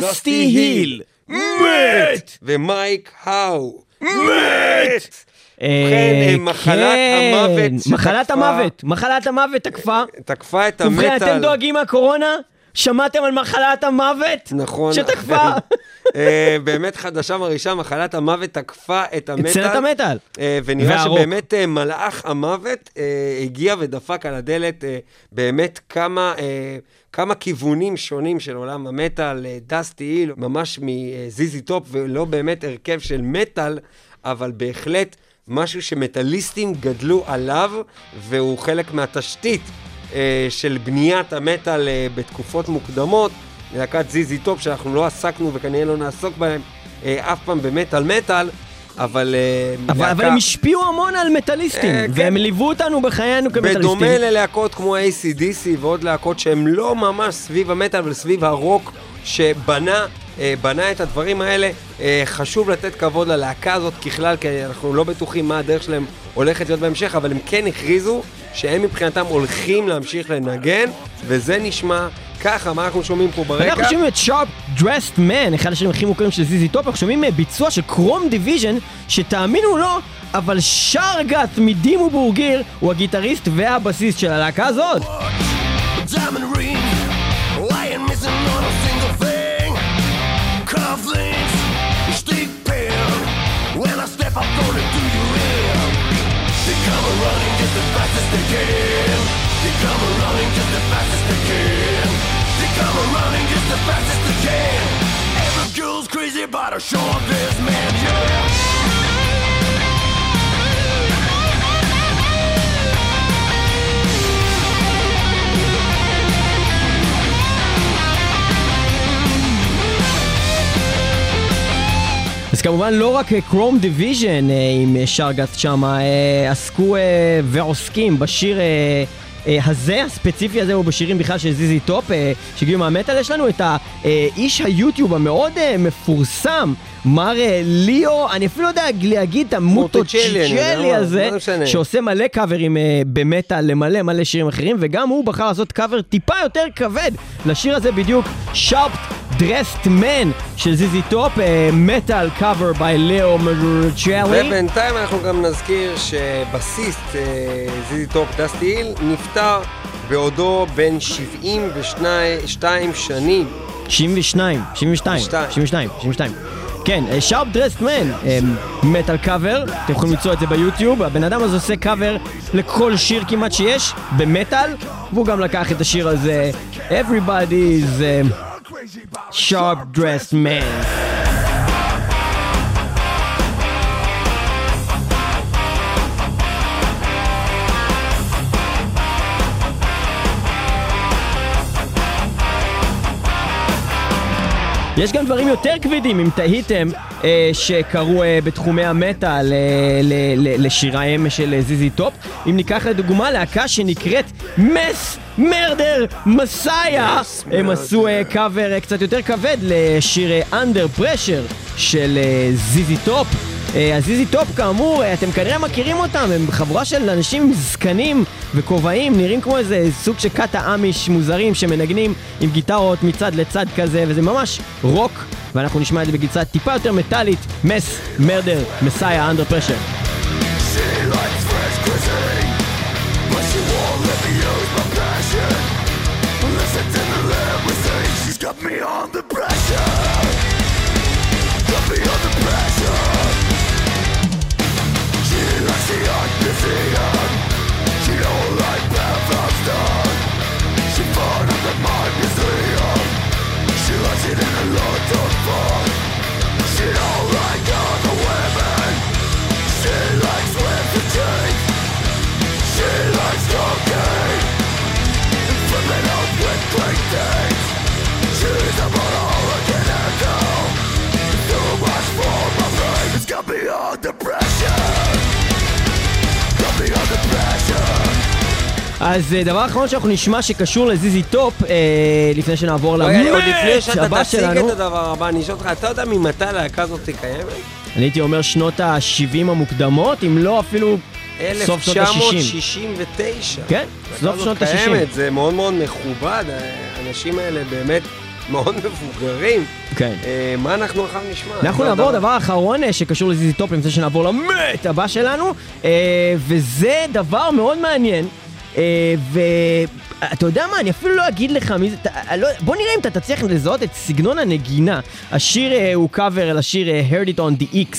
דסטי היל! מת! ומייק האו. מת! ובכן, מחלת המוות שתקפה- מחלת המוות, מחלת המוות תקפה. תקפה את ובכן, המטאל. אתם דואגים מהקורונה? שמעתם על מחלת המוות? נכון. שתקפה. אה, באמת חדשה מרעישה, מחלת המוות תקפה את המטאל. את סרט המטאל. אה, ונראה והרוק. שבאמת אה, מלאך המוות הגיע ודפק על הדלת באמת כמה, כמה כיוונים שונים של עולם המטאל. דסטי היל, ממש מ ZZ Top, ולא באמת הרכב של מטאל, אבל בהחלט משהו שמטאליסטים גדלו עליו, והוא חלק מהתשתית אה, של בניית המטאל אה, בתקופות מוקדמות. להקת ZZ Top, שאנחנו לא עסקנו וכנראה לא נעסוק בהם אה, אף פעם במטאל מטאל, אבל... אה, אבל, להקה- אבל הם השפיעו המון על מטאליסטים, אה, כן. והם ליוו אותנו בחיינו כמטאליסטים. בדומה ללהקות כמו ACDC ועוד להקות שהן לא ממש סביב המטאל, אבל סביב הרוק שבנה אה, בנה את הדברים האלה. אה, חשוב לתת כבוד ללהקה הזאת ככלל, כי אנחנו לא בטוחים מה הדרך שלהם הולכת להיות בהמשך, אבל הם כן הכריזו שהם מבחינתם הולכים להמשיך לנגן, וזה נשמע ככה, מה אנחנו שומעים פה ברקע? אנחנו שומעים את Sharp Dressed Man, אחד השירים הכי מוכרים של ZZ Top, אנחנו שומעים אה, ביצוע של Chrome Division, שתאמינו או לא, אבל שרגת מדימו בורגיר הוא הגיטריסט והבסיסט של הלהקה הזאת. Diamond ring, I ain't missing fast as they can. Every girl's crazy about a sharp dressed man, yeah. אז כמובן לא רק Chrome Division עם אה, Sharp Dressed Man אה, עסקו אה, ועוסקים בשיר אה, אה, הזה, הספציפי הזה, או בשירים בכלל של ZZ Top, אה, שהגיעו מהמטאל, יש לנו את האיש היוטיוב המאוד אה, מפורסם, מר אה, ליאו, אני אפילו לא יודע להגיד את יודע המוטוצ'לי הזה. שעושה מלא קאברים אה, במטאל למלא מלא שירים אחרים, וגם הוא בחר לעשות קאבר טיפה יותר כבד לשיר הזה בדיוק, Sharp Dressed Man של ZZ Top, metal cover by ליאו מרצ'לי. ובינתיים אנחנו גם נזכיר שבסיסט אה, ZZ Top דסטי היל נפטר בעודו בן 72 שנים. 72, 72, 72, 72. כן, שרפ דרסט מן, מטאל קאבר, אתם יכולים למצוא את זה ביוטיוב, הבן אדם הזה עושה קאבר לכל שיר כמעט שיש, במטאל, והוא גם לקח את השיר הזה, Everybody's um, Sharp Dressed Man. יש גם דברים יותר כבדים, אם תהיתם, אה, שקרו אה, בתחומי המטאל אה, לשיריהם של אה, ZZ Top. אם ניקח לדוגמה להקה שנקראת Mass Murder Messiah, הם עשו אה, קאבר אה, קצת יותר כבד לשיר Under Pressure של אה, ZZ Top. אה, אז ZZ Top כאמור, אה, אתם כנראה מכירים אותם, הם חבורה של אנשים זקנים וכובעים, נראים כמו איזה סוג של קאטה אמיש מוזרים שמנגנים עם גיטרות מצד לצד כזה, וזה ממש רוק, ואנחנו נשמע את זה בגרסה טיפה יותר מטאלית, מס, מרדר, מסאיה, אנדר פרשר. Let me to the אז אה, דבר אחרון שאנחנו נשמע שקשור ל ZZ Top, אה, לפני שנעבור רגע, עוד לפני למאץ' שאתה תציג. את הדבר הבא, אני אשאל אותך, אתה יודע ממתי הלהקה הזאת קיימת? אני הייתי אומר שנות ה-70 המוקדמות, אם לא אפילו סוף שנות ה-60. 1969. כן, סוף שנות הזאת ה-60. קיימת, זה מאוד מאוד מכובד, האנשים האלה באמת מאוד מבוגרים. כן. אה, מה אנחנו עכשיו נשמע? אנחנו לא נעבור. דבר אחרון אה, שקשור ל ZZ Top לפני שנעבור למט הבא שלנו, אה, וזה דבר מאוד מעניין, אה, ואתה יודע מה, אני אפילו לא אגיד לך מי זה, אתה- לא- בוא נראה אם אתה תצליח לזהות את סגנון הנגינה. השיר אה, הוא קאבר לשיר אה, Heard It on the X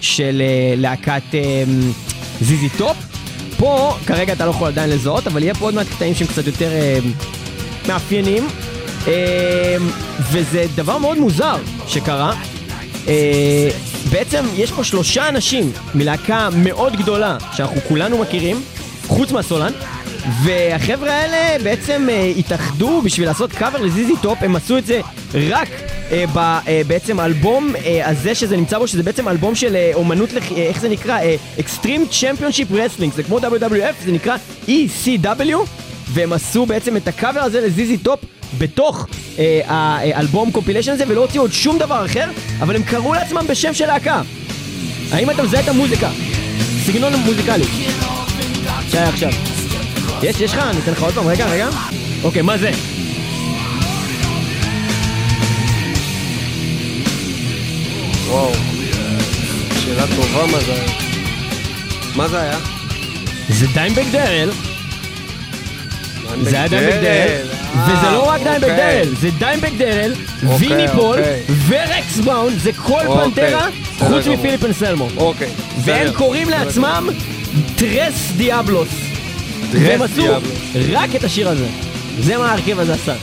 של אה, להקת אה, ZZ Top. פה, כרגע אתה לא יכול עדיין לזהות, אבל יהיה פה עוד מעט קטעים שהם קצת יותר אה, מאפיינים. אה, וזה דבר מאוד מוזר שקרה. אה, בעצם יש פה שלושה אנשים מלהקה מאוד גדולה שאנחנו כולנו מכירים, חוץ מהסולן, והחבר'ה האלה בעצם אה, התאחדו בשביל לעשות קאבר ל ZZ Top, הם עשו את זה רק אה, ב, אה, בעצם האלבום אה, הזה שזה נמצא בו, שזה בעצם אלבום של אה, אומנות, לח... אה, איך זה נקרא? Extreme Championship Wrestling, זה כמו WWF, זה נקרא ECW, והם עשו בעצם את הקאבר הזה ל ZZ Top בתוך אה, האלבום compilation הזה ולא הוציאו עוד שום דבר אחר, אבל הם קראו לעצמם בשם של להקה. האם אתה מזהה את המוזיקה? סגנון מוזיקלי. שהיה עכשיו. יש, יש לך? אני אתן לך עוד פעם, רגע, רגע. אוקיי, מה זה? וואו, שאלה טובה מה זה היה. מה זה היה? זה דיימבק דרל, זה היה דיימבק דרל, דרל. וזה לא רק אה, דיימבק אוקיי. דרל, זה דיימבק דרל, אוקיי, ויני פול אוקיי. ורקס בראון, זה כל Pantera חוץ. מפיליפ אנסלמו. אוקיי. והם. קוראים לעצמם Tres Diablos. והם עשו. רק את השיר הזה. זה מה ההרכב הזה עשה.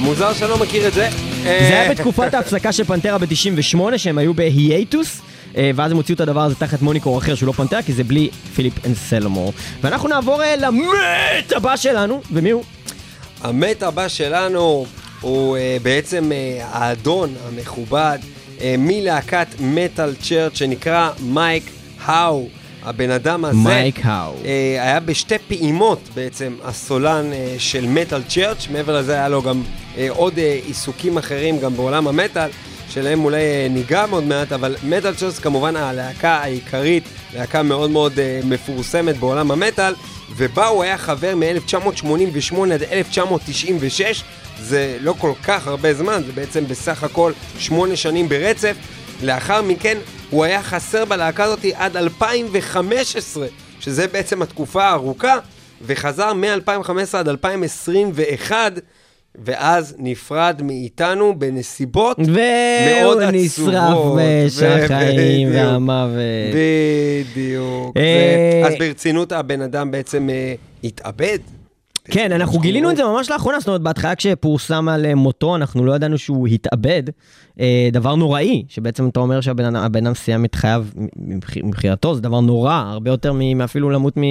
מוזר שאני לא מכיר את זה. זה היה בתקופת ההפסקה של Pantera ב-98, שהם היו ב hiatus. אה, ואז הם הוציאו את הדבר הזה תחת moniker אחר שהוא לא Pantera, כי זה בלי פיליפ אנסלמו. ואנחנו נעבור אה, למט הבא שלנו, ומי הוא? המת הבא שלנו הוא אה, בעצם אה, האדון המכובד אה, מלהקת מטאל צ'רץ' שנקרא מייק האו. הבן אדם הזה מייק האו. אה, היה בשתי פעימות בעצם הסולן אה, של מטאל צ'רץ', מעבר לזה היה לו גם אה, עוד אה, עיסוקים אחרים גם בעולם המטאל, שלהם אולי אה, ניגע עוד מעט, אבל מטאל צ'רץ' כמובן הלהקה העיקרית, להקה מאוד מאוד אה, מפורסמת בעולם המטאל, ובה הוא היה חבר מ-1988 עד 1996, זה לא כל כך הרבה זמן, זה בעצם בסך הכל שמונה שנים ברצף. לאחר מכן הוא היה חסר בלהקה הזאת עד 2015, שזה בעצם התקופה הארוכה, וחזר מ-2015 עד 2021, ואז נפרד מאיתנו בנסיבות והוא מאוד נשרף עצובות. בשחיים בדיוק. והמוות. בדיוק. אה, ו- אז ברצינות הבן אדם בעצם אה, התאבד. כן, אנחנו גילינו את זה ממש לאחרונה, זאת אומרת, בהתחלה כשפורסם על אה, מותו, אנחנו לא ידענו שהוא התאבד. אה, דבר נוראי, שבעצם אתה אומר שהבן אדם- סיים את חייו מבח- מבחינתו, זה דבר נורא, הרבה יותר מאפילו למות אה,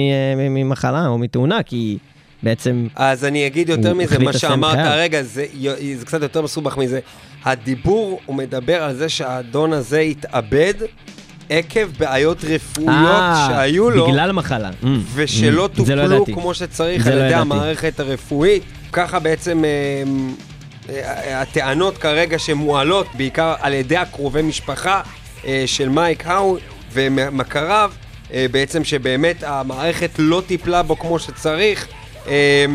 ממחלה או מתאונה, כי בעצם... אז אני אגיד יותר מזה, מה שאמרת. הרגע, זה, זה קצת יותר מסובך מזה. הדיבור, הוא מדבר על זה שהאדון הזה התאבד עקב בעיות רפואיות אה, שהיו לו, בגלל המחלה. Mm, ושלא mm, לא טופלו ידעתי. כמו שצריך על לא ידי ידעתי. המערכת הרפואית. ככה בעצם אה, אה, הטענות כרגע שמועלות, בעיקר על ידי הקרובי משפחה אה, של מייק האו ומכריו, אה, בעצם שבאמת המערכת לא טיפלה בו כמו שצריך, אה,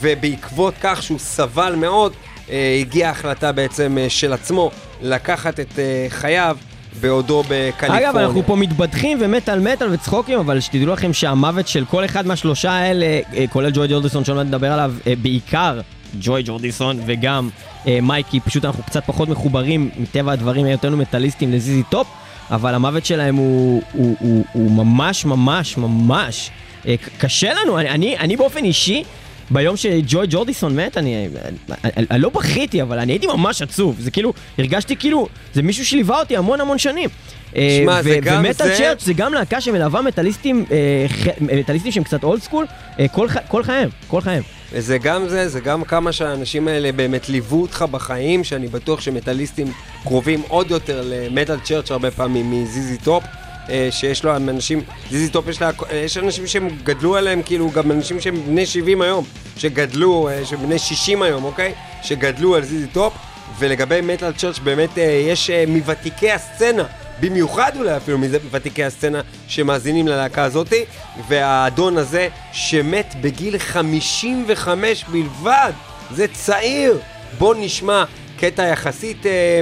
ובעקבות כך שהוא סבל מאוד, אה, הגיעה החלטה בעצם אה, של עצמו לקחת את אה, חייו בעודו בקליפורניה. אגב, אנחנו פה מתבדחים ומטאל מטאל וצחוקים, אבל שתדעו לכם שהמוות של כל אחד מהשלושה האלה, אה, כולל ג'וי ג'ורדיסון, שאני לא מדבר עליו, אה, בעיקר ג'וי ג'ורדיסון וגם אה, מייקי, פשוט אנחנו קצת פחות מחוברים, מטבע הדברים, היותנו מטאליסטים ל ZZ Top, אבל המוות שלהם הוא, הוא, הוא, הוא ממש ממש ממש קשה לנו, אני, אני, אני באופן אישי, ביום שג'וי ג'ורדיסון מת, אני, אני, אני, לא בכיתי, אבל אני הייתי ממש עצוב. זה כאילו, הרגשתי כאילו, זה מישהו שליווה אותי המון המון שנים. אה, שמע, זה ו- גם ומטאל זה- Church זה גם להקה שמלווה מטאליסטים, אה, מטאליסטים שהם קצת old school, אה, כל, ח- כל חייהם, כל חייהם. וזה גם זה, זה גם כמה שהאנשים האלה באמת ליוו אותך בחיים, שאני בטוח שמטאליסטים קרובים עוד יותר ל Metal Church הרבה פעמים מ ZZ Top. אה, שיש לו אנשים, ZZ Top יש לה, יש אנשים שהם גדלו עליהם, כאילו גם אנשים שהם בני 70 היום, שגדלו, אה, שהם בני 60 היום, אוקיי? שגדלו על ZZ Top, ולגבי Metal Church באמת אה, יש אה, מוותיקי הסצנה. במיוחד אולי אפילו מוותיקי הסצנה שמאזינים ללהקה הזאתי, והאדון הזה שמת בגיל 55 בלבד, זה צעיר. בואו נשמע קטע יחסית אה,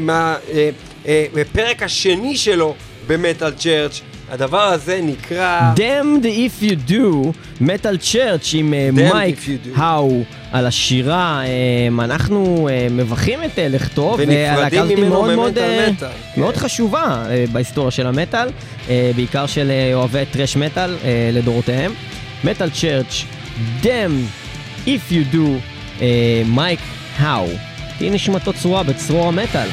מהפרק השני שלו במטאל צ'רץ'. הדבר הזה נקרא... Damned if you do, מטאל צ'רץ' עם אה, מייק. האו על השירה. אה, אנחנו אה, מברכים את אה, לכתו, ונפרדים ממנו אה, מטאל. מאוד כן. חשובה בהיסטוריה של המטאל, בעיקר של אוהבי טרש מטאל לדורותיהם. מטאל צ'רץ', Damned if you do, מייק האו. תהי נשמתו צרורה בצרור המטאל.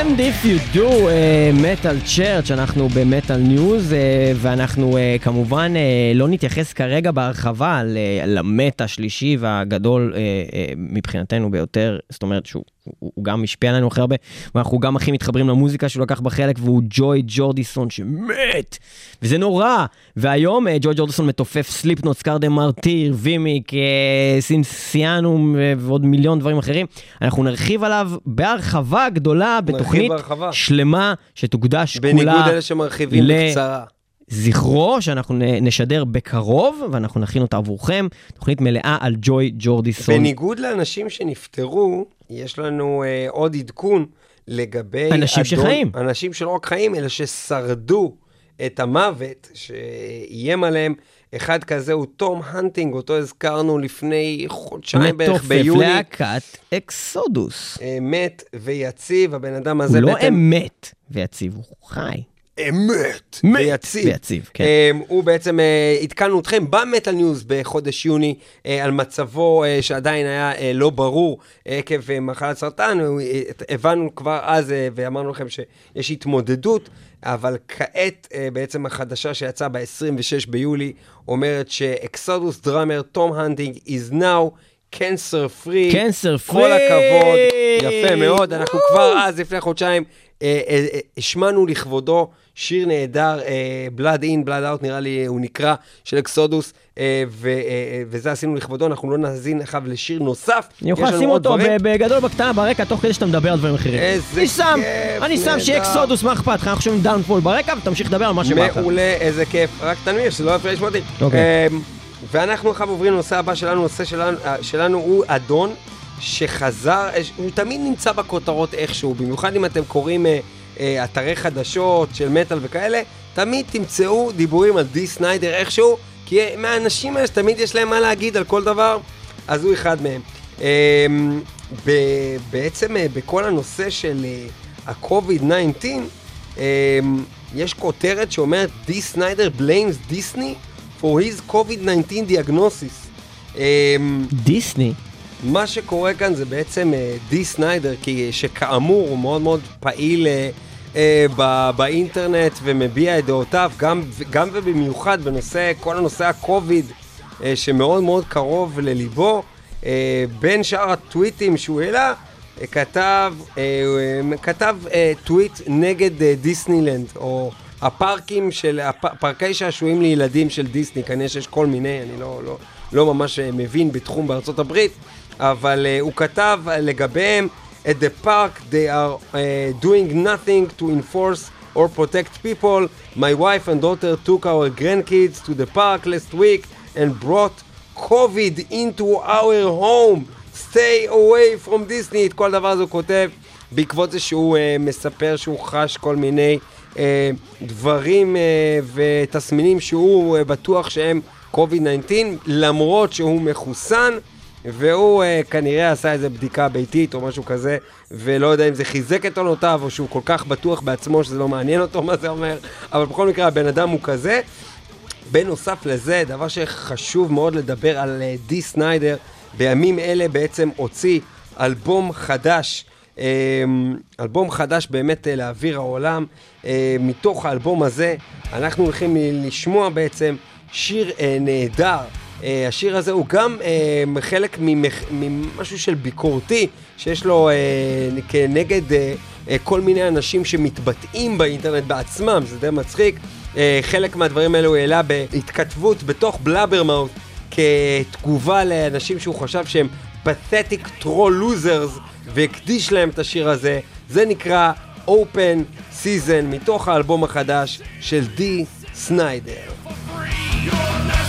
Damned if you do, Metal אה, Church, אנחנו ב Metal News, אה, ואנחנו אה, כמובן uh, לא נתייחס כרגע בהרחבה ל- למטה השלישי והגדול uh, uh, מבחינתנו ביותר, זאת אומרת שהוא הוא, הוא גם השפיע עלינו הכי הרבה, ואנחנו גם הכי מתחברים למוזיקה שהוא לקח בה חלק, והוא ג'וי ג'ורדיסון שמת, וזה נורא. והיום אה, ג'וי ג'ורדיסון מתופף Slipknot, Scar the Martyr, Vimic, אה, Sinsaenum אה, ועוד מיליון דברים אחרים. אנחנו נרחיב עליו בהרחבה גדולה בתוכנית בהרחבה. שלמה שתוקדש בניגוד כולה אלה שמרחיבים ל- בקצרה. זכרו, שאנחנו נשדר בקרוב, ואנחנו נכין אותה עבורכם, תוכנית מלאה על ג'וי ג'ורדיסון. בניגוד לאנשים שנפטרו, יש לנו אה, עוד עדכון לגבי... אנשים שחיים. אנשים שלא רק חיים, אלא ששרדו את המוות שאיים עליהם. אחד כזה הוא תום הנטינג, אותו הזכרנו לפני חודשיים בערך מתופף ביוני. להקת Exodus. אה, מת ויציב, הבן אדם הזה הוא לא בעצם... אמת ויציב, הוא חי. אמת מת ויציב. ויציב, כן. אמ, הוא בעצם אה, עדכנו אתכם ב Metal News בחודש יוני אה, על מצבו אה, שעדיין היה לא ברור עקב מחלת סרטן. הבנו כבר אז ואמרנו לכם שיש התמודדות, אבל כעת בעצם החדשה שיצאה ב-26 ביולי אומרת ש Exodus drummer תום הנטינג is now cancer free. Cancer כל free. הכבוד, יפה מאוד. אנחנו כבר אז, לפני חודשיים, אה, אה, אה, השמענו לכבודו שיר נהדר, Blood In, Blood Out, נראה לי הוא נקרא, של Exodus, אה, ו- אה, וזה עשינו לכבודו, אנחנו לא נאזין אחריו לשיר נוסף. אני יכול לשים אותו בגדול בקטנה ברקע, תוך כדי שאתה מדבר על דברים אחרים. איזה אני שם, כיף, אני שם שיהיה. אקסודוס, מה אכפת לך? אנחנו שומעים Downfall ברקע ותמשיך לדבר על מה שבא לך. מעולה, איזה כיף. רק תנמיך, שלא יפריע לשמוע אותי. אוקיי. אמ, ואנחנו עכשיו עוברים לנושא הבא שלנו, הנושא שלנו, שלנו הוא אדון שחזר, הוא תמיד נמצא בכותרות איכשהו, במיוחד אם אתם קוראים אה, אתרי חדשות של מטאל וכאלה, תמיד תמצאו דיבורים על די סניידר איכשהו, כי מהאנשים האלה שתמיד יש להם מה להגיד על כל דבר, אז הוא אחד מהם. אמ, בעצם אה, בכל הנושא של אה, ה-COVID-19, אמ, יש כותרת שאומרת די סניידר blames דיסני for his COVID-19 diagnosis. אמ, דיסני. מה שקורה כאן זה בעצם אה, די סניידר, כי שכאמור הוא מאוד מאוד פעיל אה, אה, ב- באינטרנט ומביע את דעותיו, גם, גם ובמיוחד בנושא, כל הנושא הקוביד, אה, שמאוד מאוד קרוב לליבו. אה, בין שאר הטוויטים שהוא העלה, אה, כתב, אה, אה, כתב אה, טוויט נגד אה, דיסנילנד, או הפארקים של, הפ, פארקי שעשועים לילדים של דיסני, כנראה שיש כל מיני, אני לא, לא, לא ממש אה, מבין בתחום בארצות הברית, אבל uh, הוא כתב uh, לגביהם, at the park they are uh, doing nothing to enforce or protect people. My wife and daughter took our grandkids to the park last week and brought COVID into our home. stay away from Disney. את כל דבר הזה הוא כותב בעקבות זה שהוא uh, מספר שהוא חש כל מיני uh, דברים uh, ותסמינים שהוא uh, בטוח שהם COVID-19, למרות שהוא מחוסן. והוא uh, כנראה עשה איזה בדיקה ביתית או משהו כזה, ולא יודע אם זה חיזק את עונותיו, או שהוא כל כך בטוח בעצמו שזה לא מעניין אותו מה זה אומר, אבל בכל מקרה הבן אדם הוא כזה. בנוסף לזה, דבר שחשוב מאוד לדבר על uh, די סניידר, בימים אלה בעצם הוציא אלבום חדש, um, אלבום חדש באמת uh, לאוויר העולם. Uh, מתוך האלבום הזה אנחנו הולכים לשמוע בעצם שיר uh, נהדר. Uh, השיר הזה הוא גם uh, חלק ממח, ממשהו של ביקורתי שיש לו uh, כנגד כל מיני אנשים שמתבטאים באינטרנט בעצמם, זה די מצחיק. חלק מהדברים האלו הוא העלה בהתכתבות בתוך בלאברמאוט כתגובה לאנשים שהוא חשב שהם pathetic troll losers והקדיש להם את השיר הזה. זה נקרא Open Season מתוך האלבום החדש של די סניידר. Given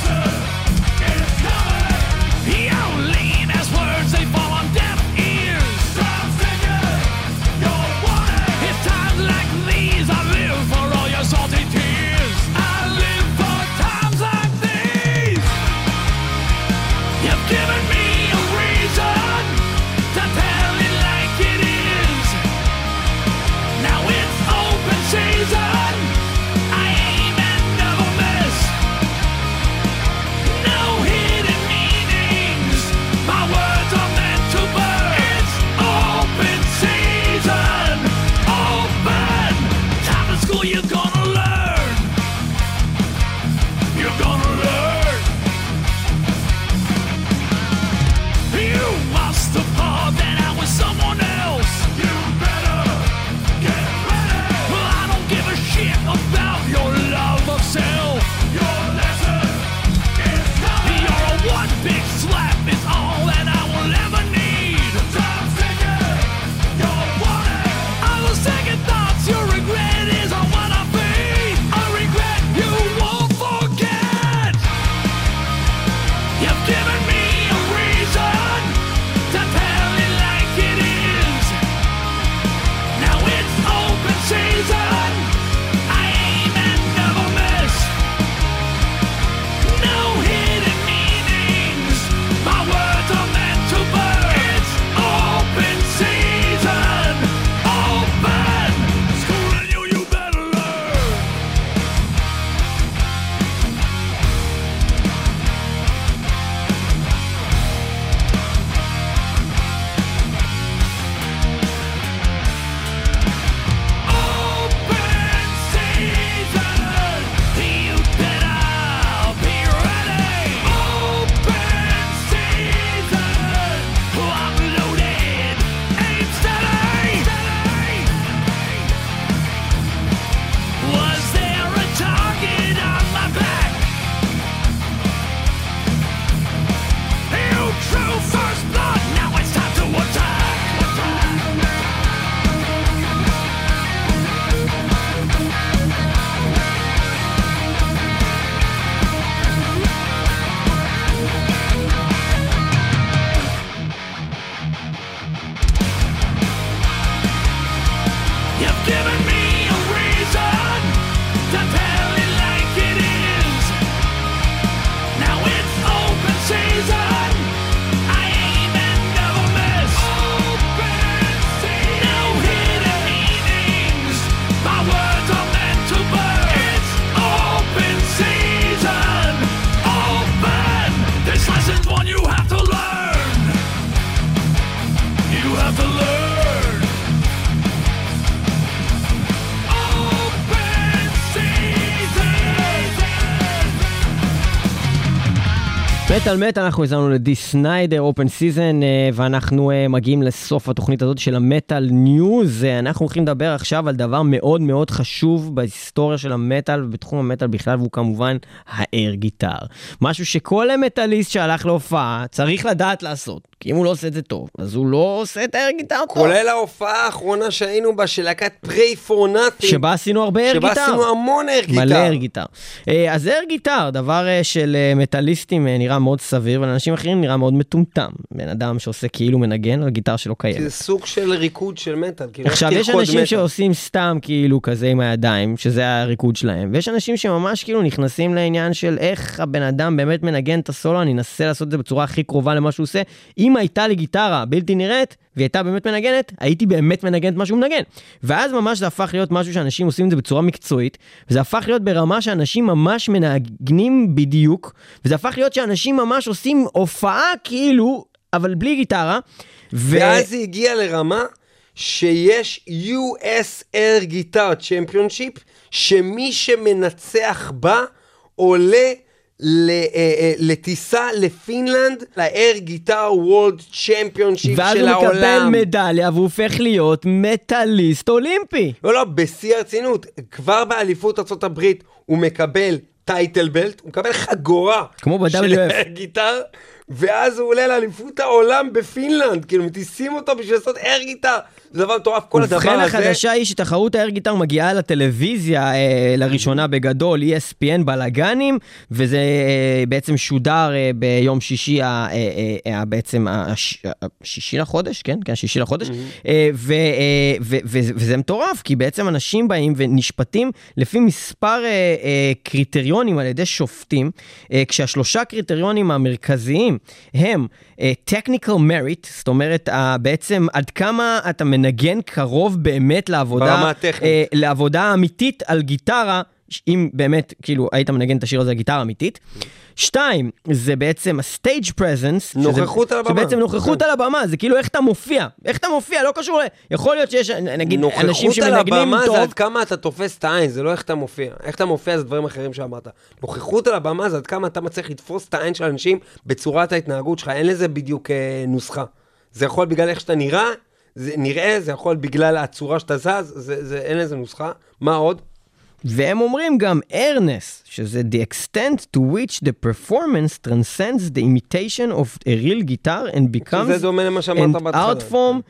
מטאל מטאל, אנחנו הזמנו לדי סניידר, Open Season, ואנחנו אה, מגיעים לסוף התוכנית הזאת של ה Metal News. אה, אנחנו הולכים לדבר עכשיו על דבר מאוד מאוד חשוב בהיסטוריה של המטאל ובתחום המטאל בכלל, והוא כמובן ה air guitar. משהו שכל מטאליסט שהלך להופעה צריך לדעת לעשות, כי אם הוא לא עושה את זה טוב, אז הוא לא עושה את ה air guitar טוב. כולל ההופעה האחרונה שהיינו בה של להקת Prey for Nothing. שבה עשינו הרבה air guitar. שבה עשינו המון air guitar. מלא air guitar. אה, אז אר גיטר, דבר אה, של אה, מטאליסטים אה, נראה מאוד סביר, ולאנשים אחרים נראה מאוד מטומטם. בן אדם שעושה כאילו מנגן על גיטר שלא קיימת. זה סוג של ריקוד של מטאל. כאילו, עכשיו, יש אנשים? שעושים סתם כאילו כזה עם הידיים, שזה הריקוד שלהם, ויש אנשים שממש כאילו נכנסים לעניין של איך הבן אדם באמת מנגן את הסולו, אני אנסה לעשות את זה בצורה הכי קרובה למה שהוא עושה. אם הייתה לי גיטרה בלתי נראית, והיא הייתה באמת מנגנת, הייתי באמת מנגן את מה שהוא מנגן. ואז ממש זה הפך להיות משהו שאנשים עושים את זה בצורה מקצועית, וזה הפך להיות ברמה שאנשים ממש מנגנים בדיוק, וזה הפך להיות שאנשים ממש עושים הופעה כאילו, אבל בלי גיטרה. ו- ואז זה הגיע לרמה שיש US Air Guitar Championship, שמי שמנצח בה עולה אה, אה, לטיסה לפינלנד, Guitar World Championship ואז של הוא מקבל העולם. מדליה והוא הופך להיות מטאליסט אולימפי. לא, לא, בשיא הרצינות, כבר באליפות ארה"ב הוא מקבל title belt, הוא מקבל חגורה. כמו של ב-WF. guitar, ואז הוא עולה לאליפות העולם בפינלנד, כאילו מטיסים אותו בשביל לעשות air guitar. זה דבר מטורף, כל הדבר הזה. ובכן החדשה היא שתחרות ה air guitar מגיעה לטלוויזיה אה, לראשונה בגדול, ESPN בלאגנים, וזה אה, בעצם שודר אה, ביום שישי, אה, אה, אה, בעצם הש, השישי לחודש, כן? כן, שישי לחודש. אה, ו, אה, ו, ו, וזה מטורף, כי בעצם אנשים באים ונשפטים לפי מספר אה, אה, קריטריונים על ידי שופטים, אה, כשהשלושה קריטריונים המרכזיים הם אה, technical merit, זאת אומרת, אה, בעצם עד כמה אתה מנגן קרוב באמת לעבודה, ברמה הטכנית. אה, לעבודה אמיתית על גיטרה, אם באמת, כאילו, היית מנגן את השיר הזה על גיטרה אמיתית. שתיים, זה בעצם ה-stage presence. שזה- נוכחות על הבמה. שבעצם נוכחות כן. על הבמה, זה כאילו איך אתה מופיע. איך אתה מופיע, לא קשור ל... יכול להיות שיש, נגיד, אנשים נוכחות על שמנגנים הבמה טוב. זה עד כמה אתה תופס את העין, זה לא איך אתה מופיע. איך אתה מופיע זה דברים אחרים שאמרת. נוכחות על הבמה זה עד כמה אתה מצליח לתפוס את העין של אנשים בצורת ההתנהגות שלך, אין לזה בדיוק אה, נוסחה. זה יכול בגלל איך שאתה נראה, זה נראה, זה יכול בגלל הצורה שאתה זז, זה, זה, אין לזה נוסחה. מה עוד? והם אומרים גם earnest, שזה the extent to which the performance transcends the imitation of a real guitar and becomes זה דומה למה שאמרת an art form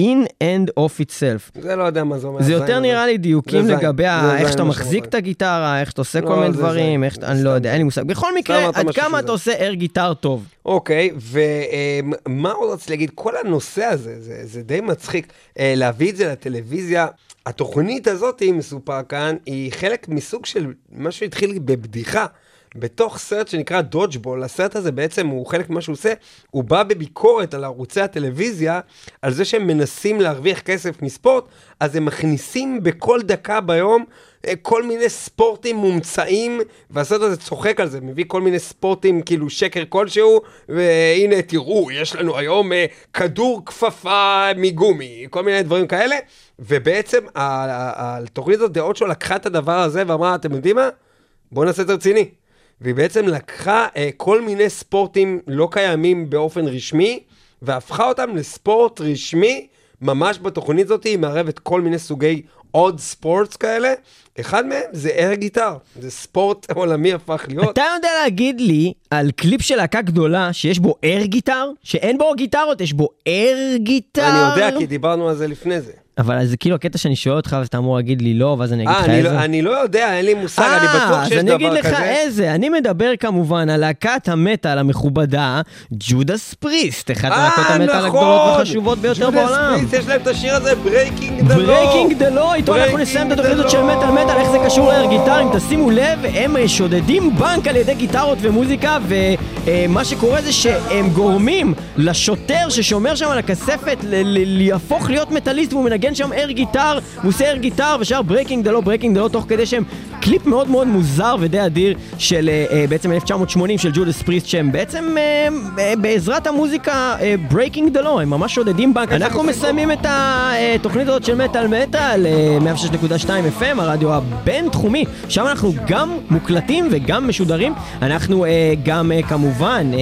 in and of itself. זה לא יודע מה זה אומר. זה יותר נראה לי דיוקים לגבי איך שאתה מה מחזיק. את הגיטרה, איך שאתה עושה לא, כל מיני דברים. איך שאתה, אני לא. יודע, אין לי מושג. בכל מקרה, עד כמה. אתה עושה אר גיטר טוב. אוקיי, ומה עוד רציתי להגיד? כל הנושא הזה, זה, זה די מצחיק אה, להביא את זה לטלוויזיה. התוכנית הזאת, היא מסופר כאן, היא חלק מסוג של מה שהתחיל בבדיחה. בתוך סרט שנקרא דודג'בול, הסרט הזה בעצם הוא חלק ממה שהוא עושה, הוא בא בביקורת על ערוצי הטלוויזיה, על זה שהם מנסים להרוויח כסף מספורט, אז הם מכניסים בכל דקה ביום אה, כל מיני ספורטים מומצאים, והסרט הזה צוחק על זה, מביא כל מיני ספורטים כאילו שקר כלשהו, והנה תראו, יש לנו היום אה, כדור כפפה מגומי, כל מיני דברים כאלה, ובעצם התוכנית הזאת, דעות שלו לקחה את הדבר הזה ואמרה, אתם יודעים מה? בואו נעשה את זה רציני. והיא בעצם לקחה אה, כל מיני ספורטים לא קיימים באופן רשמי, והפכה אותם לספורט רשמי, ממש בתוכנית הזאת היא מערבת כל מיני סוגי עוד ספורטס כאלה. אחד מהם זה אר גיטר, זה ספורט עולמי הפך להיות. אתה יודע להגיד לי על קליפ של להקה גדולה שיש בו אר גיטר? שאין בו גיטרות, יש בו אר גיטר? אני יודע, כי דיברנו על זה לפני זה. אבל זה כאילו הקטע שאני שואל אותך ואתה אמור להגיד לי לא, ואז אני אגיד אה, לך אני, איזה. לא, אני לא יודע, אין לי מושג, אני אה, בטוח שיש אז אני אגיד דבר לך כזה. איזה, אני מדבר כמובן על להקת המטאל המכובדה, Judas Priest, אחת אה, מלהקות המטאל נכון. הגדולות והחשובות ביותר Judas בעולם. Priest, יש להם את השיר הזה, Breaking the Law. Breaking the Law, איתו אנחנו נסיים את התוכנית הזאת של. מטאל מטאל, איך זה קשור ל air guitar, אם תשימו לב, הם אה, שודדים בנק על ידי גיטרות ומוזיקה, ומה שקורה זה שהם גורמים לשוטר ששומר שם על הכספת להפוך להיות מטאליסט, והוא מנגן שם air guitar, הוא עושה air guitar ושר Breaking the Law, Breaking the Law, תוך כדי שהם קליפ מאוד מאוד מוזר ודי אדיר של אה, אה, בעצם 1980 של ג'ודס פריסט שהם בעצם אה, אה, בעזרת המוזיקה אה, Breaking the Law, הם ממש שודדים בנק. אנחנו מסיימים את התוכנית הזאת של מטאל מטאל, אה, 106.2 FM, הרדיו הבינתחומי, שם אנחנו גם מוקלטים וגם משודרים. אנחנו אה, גם אה, כמובן אה,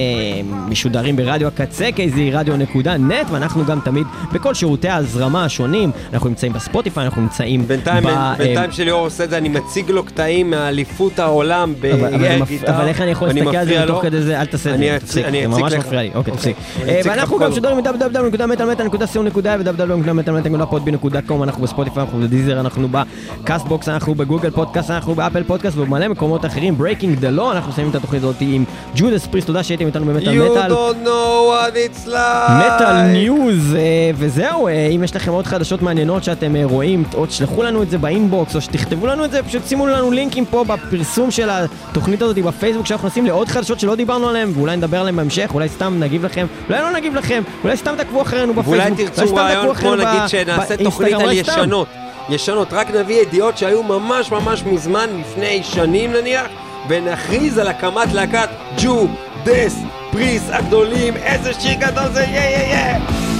משודרים ברדיו הקצה, KZ רדיו.נט, ואנחנו גם תמיד בכל שירותי ההזרמה השונים. אנחנו נמצאים בספוטיפיי, אנחנו נמצאים בינתיים, ב... אה, בינתיים שליאור עושה את זה, אני מציג לו קטעים מאליפות העולם בגיטרה. אבל איך אני יכול להסתכל על זה מפריע תוך לו. כדי זה? אל תעשה את זה, תפסיק, זה ממש. מפריע לי. אוקיי, תפסיק. אני אה, ואנחנו גם. משודרים www.metalmetal.co.il www.podbean.com אנחנו בספוטיפיי, אנחנו ב Deezer, אנחנו ב Castbox, אנחנו בגוגל פודקאסט, אנחנו באפל פודקאסט ובמלא מקומות אחרים. Breaking the Law, אנחנו מסיימים את התוכנית הזאת עם Judas Priest, תודה שהייתם איתנו במטאל You מטאל. don't know what it's like. Metal News, אה, וזהו, אה, אם יש לכם עוד חדשות מעניינות שאתם אה, רואים, או תשלחו לנו את זה באינבוקס, או שתכתבו לנו את זה, פשוט שימו לנו לינקים פה בפרסום של התוכנית הזאת בפייסבוק, שאנחנו נכנסים לעוד חדשות שלא דיברנו עליהן, ואולי נדבר עליהן בהמשך, אולי סתם נגיב לכם, אולי לא נגיב לכם, אולי סתם תעקבו אחרינו בפייסבוק, אולי תרצו סתם רעיון תעקבו כמו אחרינו נגיד ב- שנעשה באינסטגרם, תוכנית על אולי סתם. ישנות. רק נביא ידיעות שהיו ממש ממש מזמן, לפני שנים נניח, ונכריז על הקמת להקת ג'ו, דס, פריס הגדולים, איזה שיר גדול זה, יא יא יא!